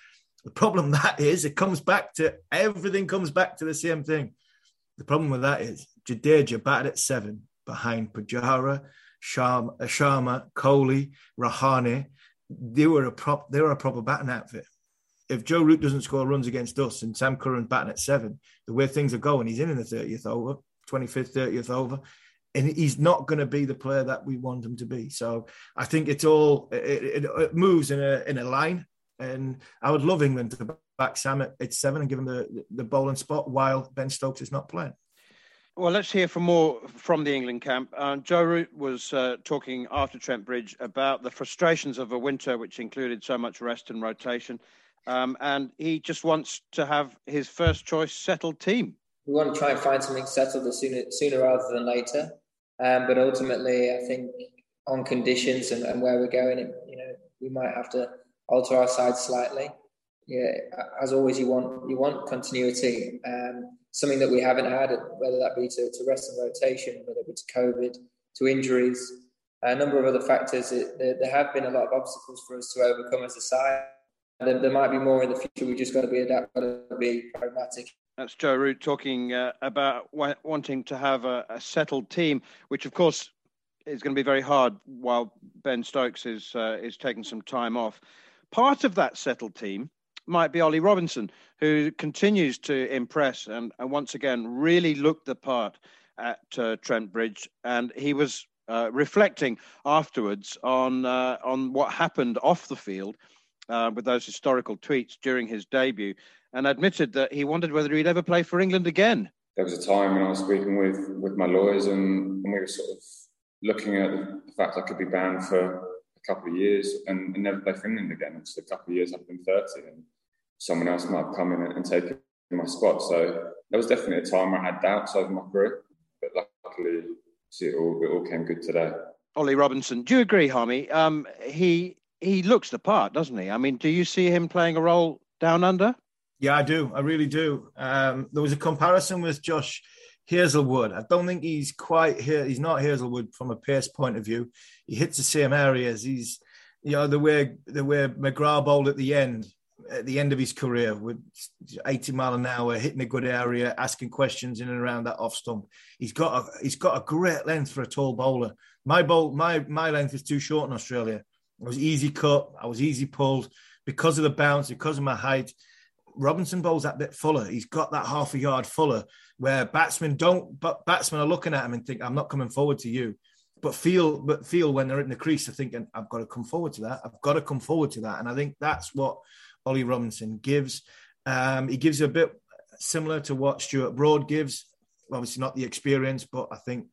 The problem *laughs* that is, it comes back to everything comes back to the same thing. The problem with that is Jadeja batted at seven behind Pujara, Sharma, Sharma Kohli, Rahane. They were a prop. They were a proper batting outfit. If Joe Root doesn't score runs against us and Sam Curran batting at seven, the way things are going, he's in in the thirtieth over, twenty fifth, thirtieth over, and he's not going to be the player that we want him to be. So I think it's all it, it, it moves in a in a line, and I would love England to back Sam at, at seven and give him the the bowling spot while Ben Stokes is not playing. Well, let's hear from more from the England camp. Uh, Joe Root was uh, talking after Trent Bridge about the frustrations of a winter which included so much rest and rotation. Um, and he just wants to have his first choice settled team. We want to try and find something settled sooner, sooner rather than later. Um, but ultimately, I think on conditions and, and where we're going, you know, we might have to alter our side slightly. Yeah, as always, you want you want continuity. Um, something that we haven't had, whether that be to, to rest and rotation, whether it be to COVID, to injuries, a number of other factors. It, there, there, have been a lot of obstacles for us to overcome as a side. There, there might be more in the future. We just got to be adaptable, be pragmatic. That's Joe Root talking uh, about wanting to have a, a, settled team, which of course is going to be very hard while Ben Stokes is uh, is taking some time off. Part of that settled team might be Ollie Robinson, who continues to impress and, and once again really looked the part at uh, Trent Bridge, and he was uh, reflecting afterwards on uh, on what happened off the field uh, with those historical tweets during his debut and admitted that he wondered whether he'd ever play for England again. There was a time when I was speaking with, with my lawyers and, and we were sort of looking at the fact I could be banned for a couple of years and, and never play for England again. It's a couple of years I've been 30 and someone else might come in and take my spot. So there was definitely a time where I had doubts over my career, but luckily see, it all, it all came good today. Ollie Robinson, do you agree, Harmy? Um, he he looks the part, doesn't he? I mean, do you see him playing a role down under? Yeah, I do. I really do. Um, there was a comparison with Josh Hazlewood. I don't think he's quite here. He's not Hazlewood from a pace point of view. He hits the same areas. He's, you know, the way the way McGrath bowled at the end, at the end of his career with 80 mile an hour, hitting a good area, asking questions in and around that off stump. He's got a he's got a great length for a tall bowler. My bowl, my my length is too short in Australia. I was easy cut. I was easy pulled because of the bounce, because of my height. Robinson bowls that bit fuller. He's got that half a yard fuller where batsmen don't, but batsmen are looking at him and think, I'm not coming forward to you. But feel, but feel when they're in the crease, they're thinking, I've got to come forward to that. I've got to come forward to that. And I think that's what Ollie Robinson gives. Um, he gives a bit similar to what Stuart Broad gives. Obviously, not the experience, but I think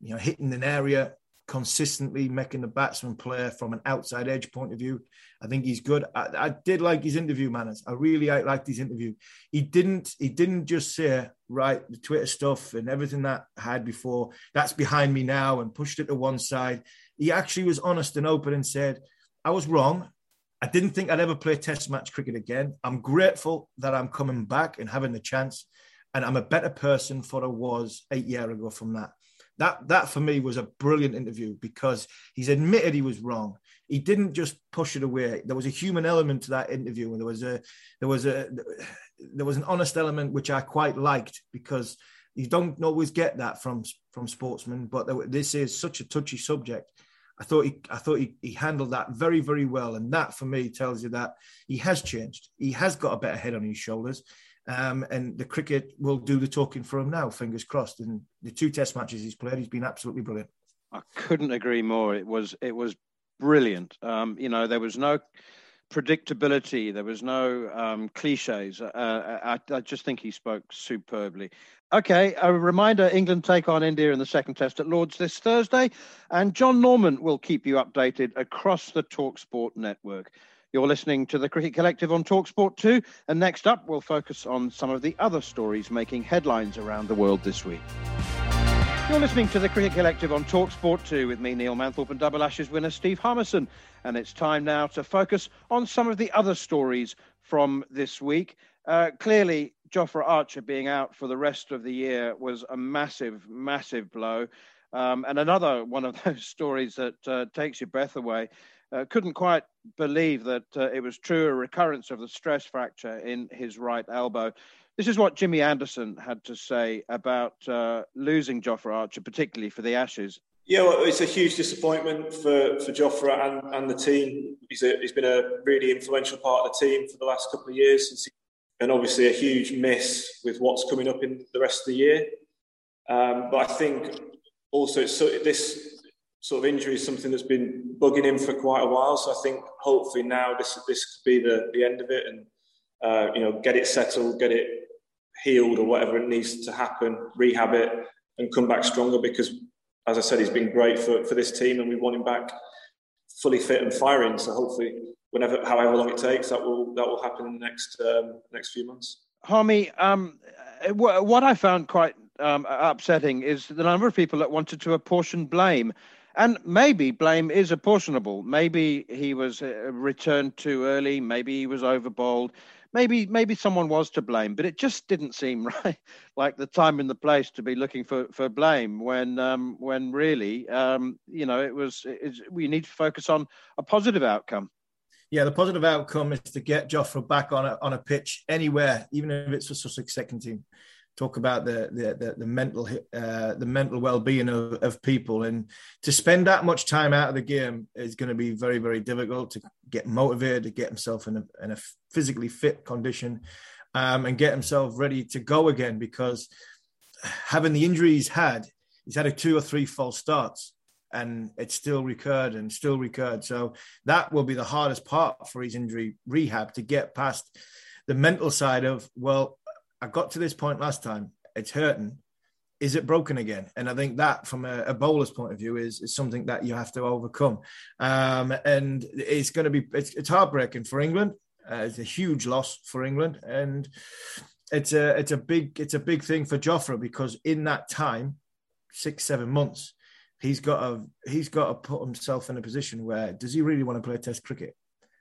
you know hitting an area consistently making the batsman play from an outside edge point of view. I think he's good. I, I did like his interview manners. I really liked his interview. He didn't he didn't just say right the Twitter stuff and everything that I had before that's behind me now and pushed it to one side. He actually was honest and open and said, I was wrong. I didn't think I'd ever play test match cricket again. I'm grateful that I'm coming back and having the chance. And I'm a better person for I was eight years ago from that that that for me was a brilliant interview because he's admitted he was wrong. He didn't just push it away. There was a human element to that interview, and there was a there was a there was an honest element which I quite liked because you don't always get that from from sportsmen. But this is such a touchy subject. I thought he I thought he, he handled that very very well, and that for me tells you that he has changed. He has got a better head on his shoulders. Um, and the cricket will do the talking for him now, fingers crossed. And the two test matches he's played, he's been absolutely brilliant. I couldn't agree more. It was it was brilliant. Um, you know, there was no predictability. There was no um, cliches. Uh, I, I, just think he spoke superbly. Okay, a reminder England take on India in the second test at Lords this Thursday, and John Norman will keep you updated across the Talksport network. You're listening to the Cricket Collective on Talksport 2, and next up, we'll focus on some of the other stories making headlines around the world this week. You're listening to the Cricket Collective on Talksport 2 with me, Neil Manthorpe, and Double Ashes winner Steve Harmison. And it's time now to focus on some of the other stories from this week. Uh, clearly, Jofra Archer being out for the rest of the year was a massive, massive blow. Um, and another one of *laughs* those stories that uh, takes your breath away. Uh, couldn't quite believe that uh, it was true a recurrence of the stress fracture in his right elbow. This is what Jimmy Anderson had to say about uh, losing Jofra Archer, particularly for the Ashes. Yeah, well, it's a huge disappointment for, for Jofra and, and the team. He's, a, he's been a really influential part of the team for the last couple of years, since he, and obviously a huge miss with what's coming up in the rest of the year. Um, but I think also so, this sort of injury is something that's been bugging him for quite a while. So I think hopefully now this this could be the, the end of it, and uh, you know get it settled, get it healed or whatever it needs to happen, rehab it, and come back stronger. Because, as I said, he's been great for, for this team, and we want him back fully fit and firing. So hopefully, whenever, however long it takes, that will that will happen in the next um, next few months. Harmy, um, what I found quite um, upsetting is the number of people that wanted to apportion blame. And maybe blame is apportionable. Maybe he was uh, returned too early. Maybe he was overbowled maybe maybe someone was to blame, but it just didn't seem *laughs* right, like the time and the place to be looking for, for blame when um, when really um, you know it was we need to focus on a positive outcome. Yeah, the positive outcome is to get Jofra back on a on a pitch anywhere, even if it's for Sussex second team talk about the the the, the mental uh, the mental well being of, of people, and to spend that much time out of the game is going to be very very difficult to get motivated, to get himself in a, in a physically fit condition, um, and get himself ready to go again. Because having the injury he's had, he's had a two or three false starts. And it still recurred and still recurred. So that will be the hardest part for his injury rehab to get past the mental side of, well, I got to this point last time. It's hurting. Is it broken again? And I think that, from a, a bowler's point of view, is, is something that you have to overcome. Um, and it's going to be it's, it's heartbreaking for England. Uh, it's a huge loss for England, and it's a it's a big it's a big thing for Jofra because in that time, six seven months, he's got to he's got to put himself in a position where does he really want to play Test cricket?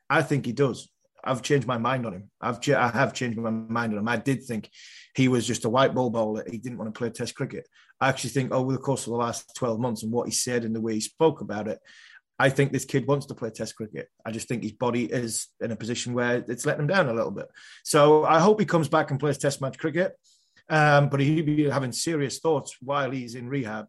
I think he does. I've changed my mind on him. I've I have changed my mind on him. I did think he was just a white ball bowler. He didn't want to play Test cricket. I actually think over the course of the last twelve months and what he said and the way he spoke about it, I think this kid wants to play Test cricket. I just think his body is in a position where it's letting him down a little bit. So I hope he comes back and plays Test match cricket. Um, but he'd be having serious thoughts while he's in rehab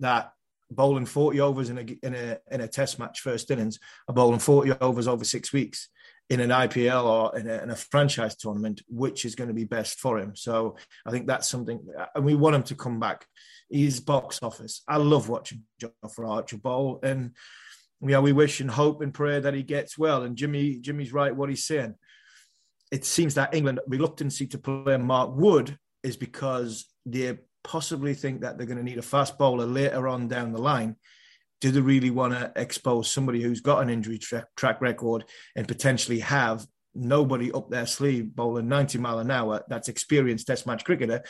that bowling 40 overs in a, in a in a test match first innings, a bowling 40 overs over six weeks in an IPL or in a, in a, franchise tournament, which is going to be best for him. So I think that's something, and we want him to come back. He's box office. I love watching Jofra Archer bowl, and yeah, we wish and hope and pray that he gets well. And Jimmy, Jimmy's right what he's saying. It seems that England reluctancy to play Mark Wood is because they possibly think that they're going to need a fast bowler later on down the line do they really want to expose somebody who's got an injury tra- track record and potentially have nobody up their sleeve bowling 90 mile an hour that's experienced test match cricketer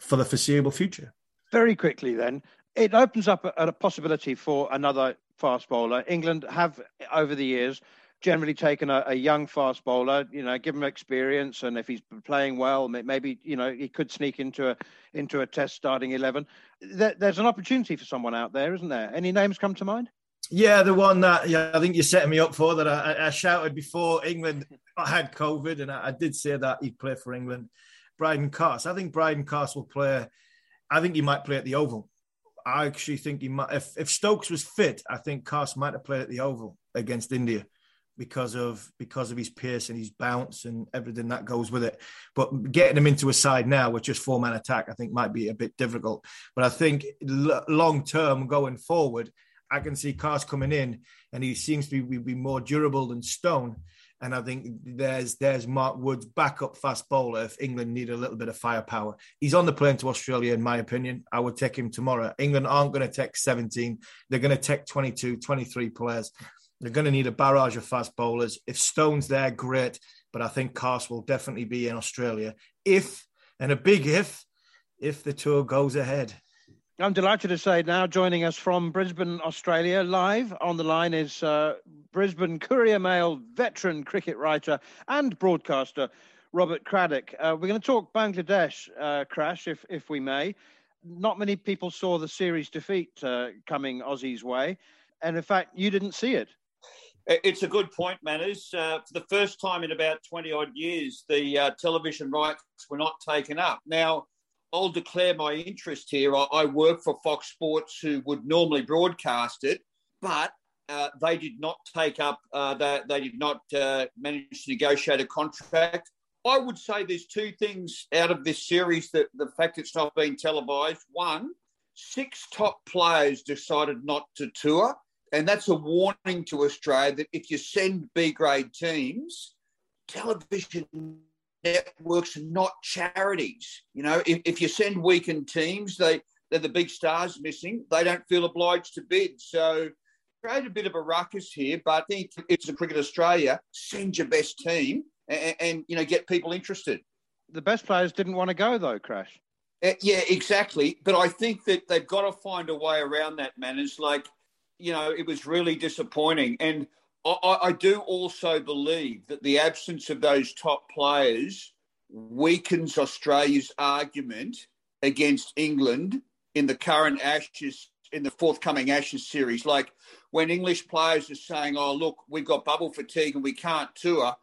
for the foreseeable future? Very quickly, then, it opens up a, a possibility for another fast bowler. England have, over the years, generally taken a, a, young fast bowler, you know, give him experience, and if he's playing well, maybe you know he could sneak into a into a Test starting eleven. There, there's an opportunity for someone out there, isn't there? Any names come to mind? Yeah, the one that yeah, I think you're setting me up for that I, I shouted before England *laughs* had COVID, and I, I, did say that he'd play for England. Brydon Carse. I think Brydon Carse will play. I think he might play at the Oval. I actually think he might. If, if Stokes was fit, I think Carse might have played at the Oval against India because of because of his pace and his bounce and everything that goes with it. But getting him into a side now with just four man attack, I think might be a bit difficult. But I think l- long term going forward, I can see Carse coming in and he seems to be, be more durable than Stone. And I think there's there's Mark Woods backup fast bowler if England need a little bit of firepower. He's on the plane to Australia, in my opinion. I would take him tomorrow. England aren't going to take 17. They're going to take 22, 23 players. They're going to need a barrage of fast bowlers. If Stone's there, great. But I think Carse will definitely be in Australia if, and a big if, if the tour goes ahead. I'm delighted to say now, joining us from Brisbane, Australia, live on the line is uh, Brisbane Courier Mail veteran cricket writer and broadcaster Robert Craddock. Uh, we're going to talk Bangladesh, uh, Crash, if, if we may. Not many people saw the series defeat uh, coming Aussie's way. And in fact, you didn't see it. It's a good point, Manners. Uh, for the first time in about 20 odd years, the uh, television rights were not taken up. Now, I'll declare my interest here. I, I work for Fox Sports, who would normally broadcast it, but uh, they did not take up, uh, they, did not uh, manage to negotiate a contract. I would say there's two things out of this series that the fact it's not being televised. One, six top players decided not to tour. And that's a warning to Australia that if you send B grade teams, television networks are not charities. You know, if, if you send weakened teams, they, they're the big stars missing, they don't feel obliged to bid. So create a bit of a ruckus here, but I think it's a Cricket Australia, send your best team and, and, you know, get people interested. The best players didn't want to go though, Crash. Uh, yeah, exactly. But I think that they've got to find a way around that, man. It's like, you know, it was really disappointing. And I, I do also believe that the absence of those top players weakens Australia's argument against England in the current Ashes, in the forthcoming Ashes series. Like when English players are saying, oh, look, we've got bubble fatigue and we can't tour.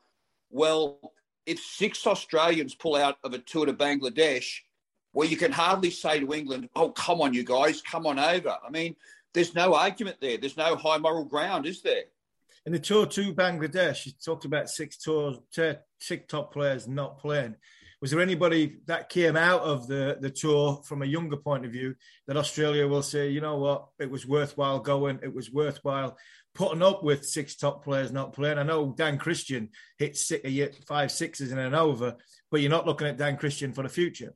Well, if six Australians pull out of a tour to Bangladesh, well, you can hardly say to England, oh, come on, you guys, come on over. I mean, there's no argument there. There's no high moral ground, is there? In the tour to Bangladesh, you talked about six tours, six top players not playing. Was there anybody that came out of the, the tour from a younger point of view that Australia will say, you know what, it was worthwhile going, it was worthwhile putting up with six top players not playing? I know Dan Christian hit six, five sixes in an over, but you're not looking at Dan Christian for the future.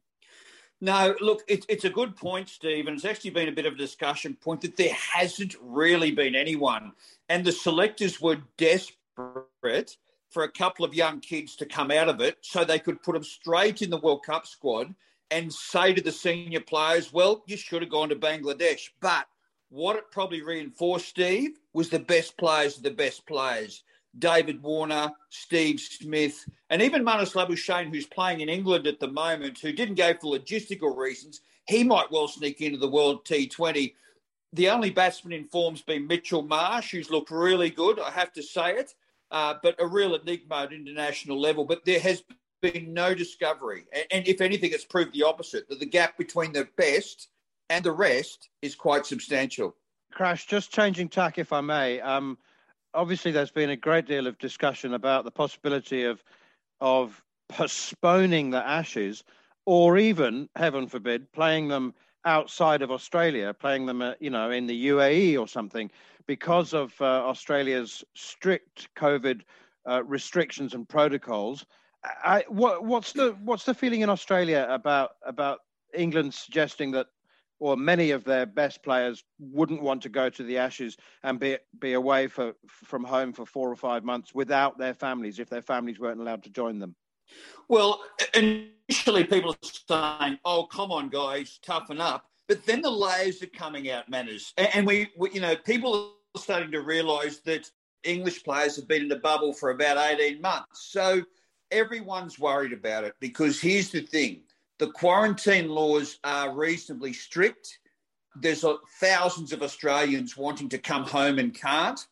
No, look, it, it's a good point, Steve, and it's actually been a bit of a discussion point that there hasn't really been anyone. And the selectors were desperate for a couple of young kids to come out of it so they could put them straight in the World Cup squad and say to the senior players, well, you should have gone to Bangladesh. But what it probably reinforced, Steve, was the best players are the best players. David Warner, Steve Smith, and even Marnus Labuschagne, who's playing in England at the moment, who didn't go for logistical reasons, he might well sneak into the World T20. The only batsman in form's been Mitchell Marsh, who's looked really good, I have to say it, uh, but a real enigma at international level. But there has been no discovery. And, and if anything, it's proved the opposite, that the gap between the best and the rest is quite substantial. Crash, just changing tack, if I may. Um, obviously there's been a great deal of discussion about the possibility of of postponing the Ashes, or even, heaven forbid, playing them outside of Australia, playing them, uh, you know, in the UAE or something, because of uh, Australia's strict COVID uh, restrictions and protocols. I, what, what's the what's the feeling in Australia about about England suggesting that or many of their best players wouldn't want to go to the Ashes and be be away for, from home for four or five months without their families if their families weren't allowed to join them. Well, initially people are saying, "Oh, come on, guys, toughen up," but then the layers are coming out, manners, and we, we you know, people are starting to realise that English players have been in the bubble for about eighteen months, so everyone's worried about it because here's the thing the quarantine laws are reasonably strict. There's thousands of Australians wanting to come home and can't.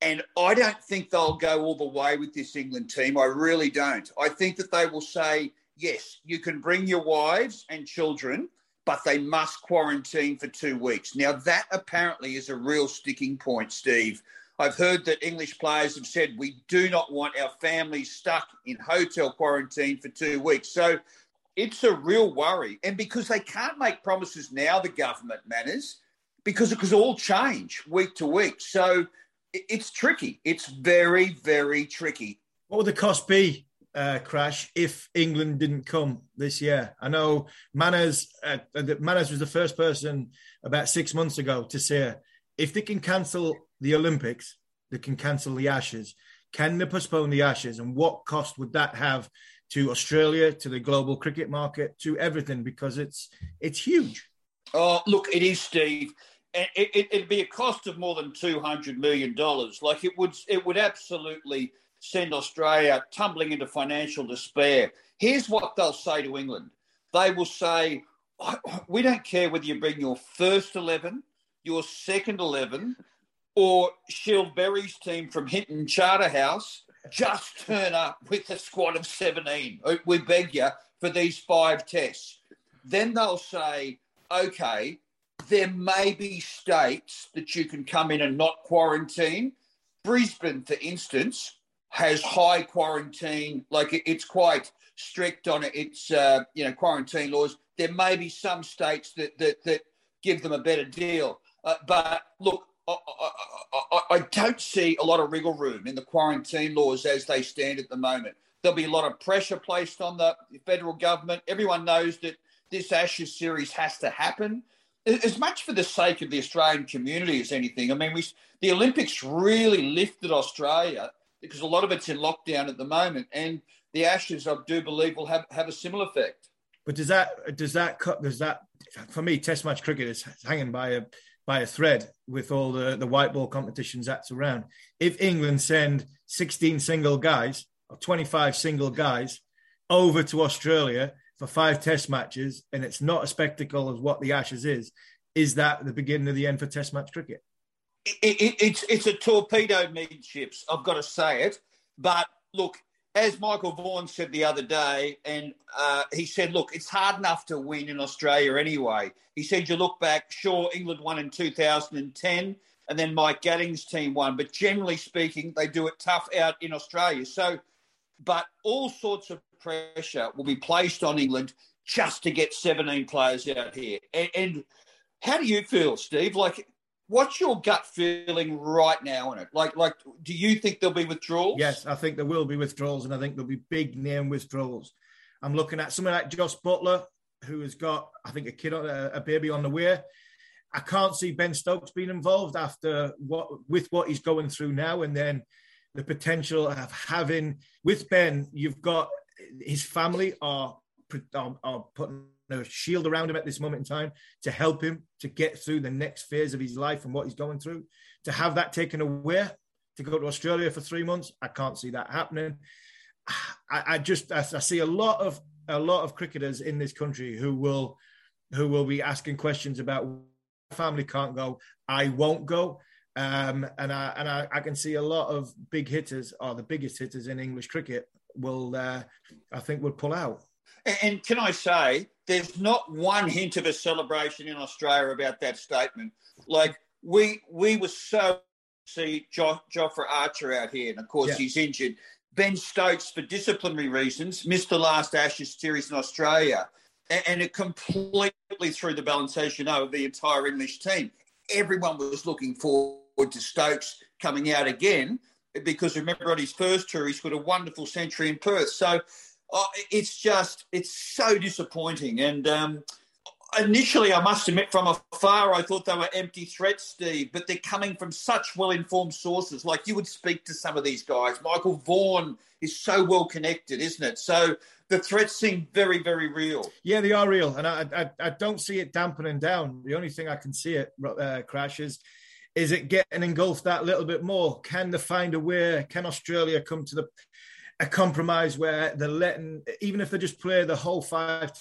And I don't think they'll go all the way with this England team. I really don't. I think that they will say, yes, you can bring your wives and children, but they must quarantine for two weeks. Now, that apparently is a real sticking point, Steve. I've heard that English players have said we do not want our families stuck in hotel quarantine for two weeks. So it's a real worry. And because they can't make promises now, the government manners, because it could all change week to week. So it's tricky. It's very, very tricky. What would the cost be, uh, Crash, if England didn't come this year? I know Manners, uh, Manners was the first person about six months ago to say if they can cancel the Olympics, they can cancel the Ashes. Can they postpone the Ashes? And what cost would that have to Australia, to the global cricket market, to everything because it's it's huge. Oh, look, it is, Steve. It, it, it'd be a cost of more than two hundred million dollars. Like it would, it would absolutely send Australia tumbling into financial despair. Here's what they'll say to England they will say, oh, We don't care whether you bring your first 11, your second 11, or Shield Berry's team from Hinton Charterhouse. Just turn up with a squad of 17. We beg you for these five tests. Then they'll say, okay, there may be states that you can come in and not quarantine. Brisbane, for instance, has high quarantine, like it's quite strict on its uh, you know quarantine laws. There may be some states that that, that give them a better deal, uh, but look, I, I, I, don't see a lot of wriggle room in the quarantine laws as they stand at the moment. There'll be a lot of pressure placed on the federal government. Everyone knows that this Ashes series has to happen as much for the sake of the Australian community as anything. I mean, we the Olympics really lifted Australia because a lot of it's in lockdown at the moment, and the Ashes, I do believe, will have, have a similar effect. But does that does that does that for me? Test match cricket is hanging by a by a thread with all the the white ball competitions that's around. If England send sixteen single guys or twenty five single guys over to Australia for five test matches and it's not a spectacle as what the Ashes is, is that the beginning of the end for test match cricket? It, it, it's, it's a torpedo midships, I've got to say it. But look, as Michael Vaughan said the other day, and uh, he said, look, it's hard enough to win in Australia anyway. He said, you look back, sure, England won in 2010, and then Mike Gatting's team won. But generally speaking, they do it tough out in Australia. So, but all sorts of pressure will be placed on England just to get 17 players out here. And, and how do you feel, Steve? Like, what's your gut feeling right now on it? Like, like, do you think there'll be withdrawals? Yes, I think there will be withdrawals, and I think there'll be big name withdrawals. I'm looking at someone like Jos Buttler, who has got, I think, a kid, a, a baby on the way. I can't see Ben Stokes being involved after what with what he's going through now, and then the potential of having with Ben, you've got his family are, are, are putting a shield around him at this moment in time to help him to get through the next phase of his life and what he's going through. To have that taken away, to go to Australia for three months, I can't see that happening. I, I just I, I see a lot of a lot of cricketers in this country who will who will be asking questions about family can't go, I won't go. Um, and I and I, I, can see a lot of big hitters, or the biggest hitters in English cricket, will uh, I think will pull out. And can I say, there's not one hint of a celebration in Australia about that statement. Like we we were so see jo- Jofra Archer out here, and of course yeah. he's injured. Ben Stokes, for disciplinary reasons, missed the last Ashes series in Australia, and, and it completely threw the balance, as you know, of the entire English team. Everyone was looking forward to Stokes coming out again, because remember on his first tour, he scored a wonderful century in Perth. So uh, it's just, it's so disappointing. And um, initially, I must admit, from afar, I thought they were empty threats, Steve, but they're coming from such well informed sources. Like you would speak to some of these guys. Michael Vaughan is so well connected, isn't it? So the threats seem very, very real. Yeah, they are real. And I, I, I don't see it dampening down. The only thing I can see it uh, crash is is it getting engulfed that little bit more? Can they find a way? Can Australia come to the a compromise where they're letting, even if they just play the whole five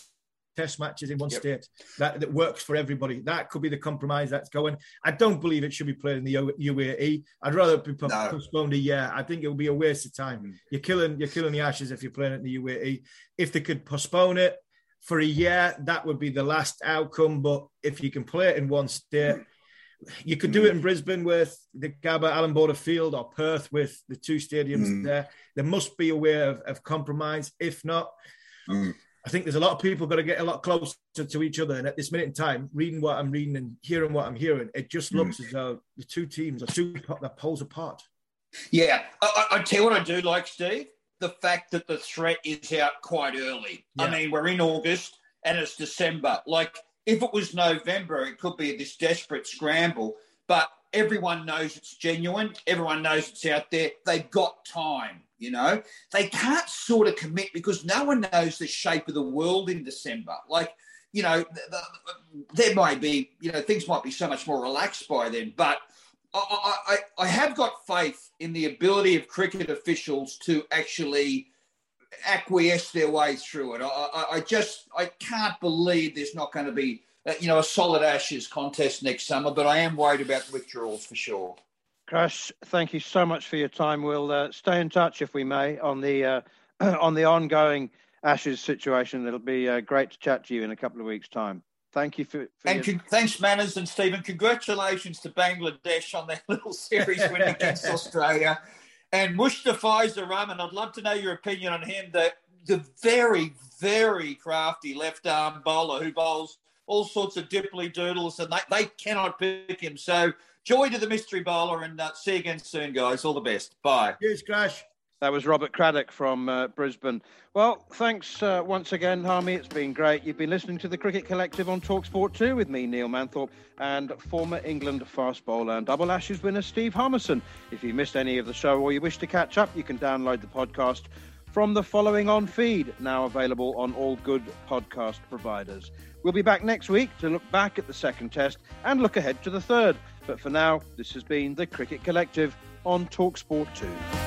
test matches in one yep. state, that, that works for everybody. That could be the compromise that's going. I don't believe it should be played in the UAE. I'd rather it be postponed no. a year. I think it would be a waste of time. Mm. You're killing you're killing the Ashes if you're playing it in the UAE. If they could postpone it for a year, that would be the last outcome. But if you can play it in one state. Mm you could do it in Brisbane with the Gabba Allan Border Field or Perth with the two stadiums mm. there. There must be a way of, of compromise. If not, mm. I think there's a lot of people got to get a lot closer to each other. And at this minute in time, reading what I'm reading and hearing what I'm hearing, it just mm. looks mm. as though the two teams are two the poles apart. Yeah, I, I, tell you what I do like, Steve. The fact that the threat is out quite early. Yeah. I mean, we're in August and it's December. Like if it was November, it could be this desperate scramble, but everyone knows it's genuine. Everyone knows it's out there. They've got time, you know. They can't sort of commit because no one knows the shape of the world in December. Like, you know, the, the, there might be, you know, things might be so much more relaxed by then, but I, I, I have got faith in the ability of cricket officials to actually acquiesce their way through it. I, I, I just I can't believe there's not going to be uh, you know a solid Ashes contest next summer, but I am worried about withdrawals for sure. Crash, thank you so much for your time. We'll uh, stay in touch, if we may, on the uh, *clears throat* on the ongoing Ashes situation. It'll be uh, great to chat to you in a couple of weeks' time. Thank you for. for and your... con- thanks, Manners and Stephen. Congratulations to Bangladesh on their *laughs* little series win against *laughs* Australia. And Mustafizur and I'd love to know your opinion on him. The the very, very crafty left arm bowler who bowls all sorts of dipply doodles, and they, they cannot pick him. So joy to the mystery bowler, and uh, see you again soon, guys. All the best. Bye. Cheers, Crash. That was Robert Craddock from uh, Brisbane. Well, thanks uh, once again, Harmy. It's been great. You've been listening to the Cricket Collective on Talksport 2 with me, Neil Manthorp, and former England fast bowler and double Ashes winner Steve Harmison. If you missed any of the show or you wish to catch up, you can download the podcast from the following on feed, now available on all good podcast providers. We'll be back next week to look back at the second test and look ahead to the third. But for now, this has been the Cricket Collective on Talksport 2.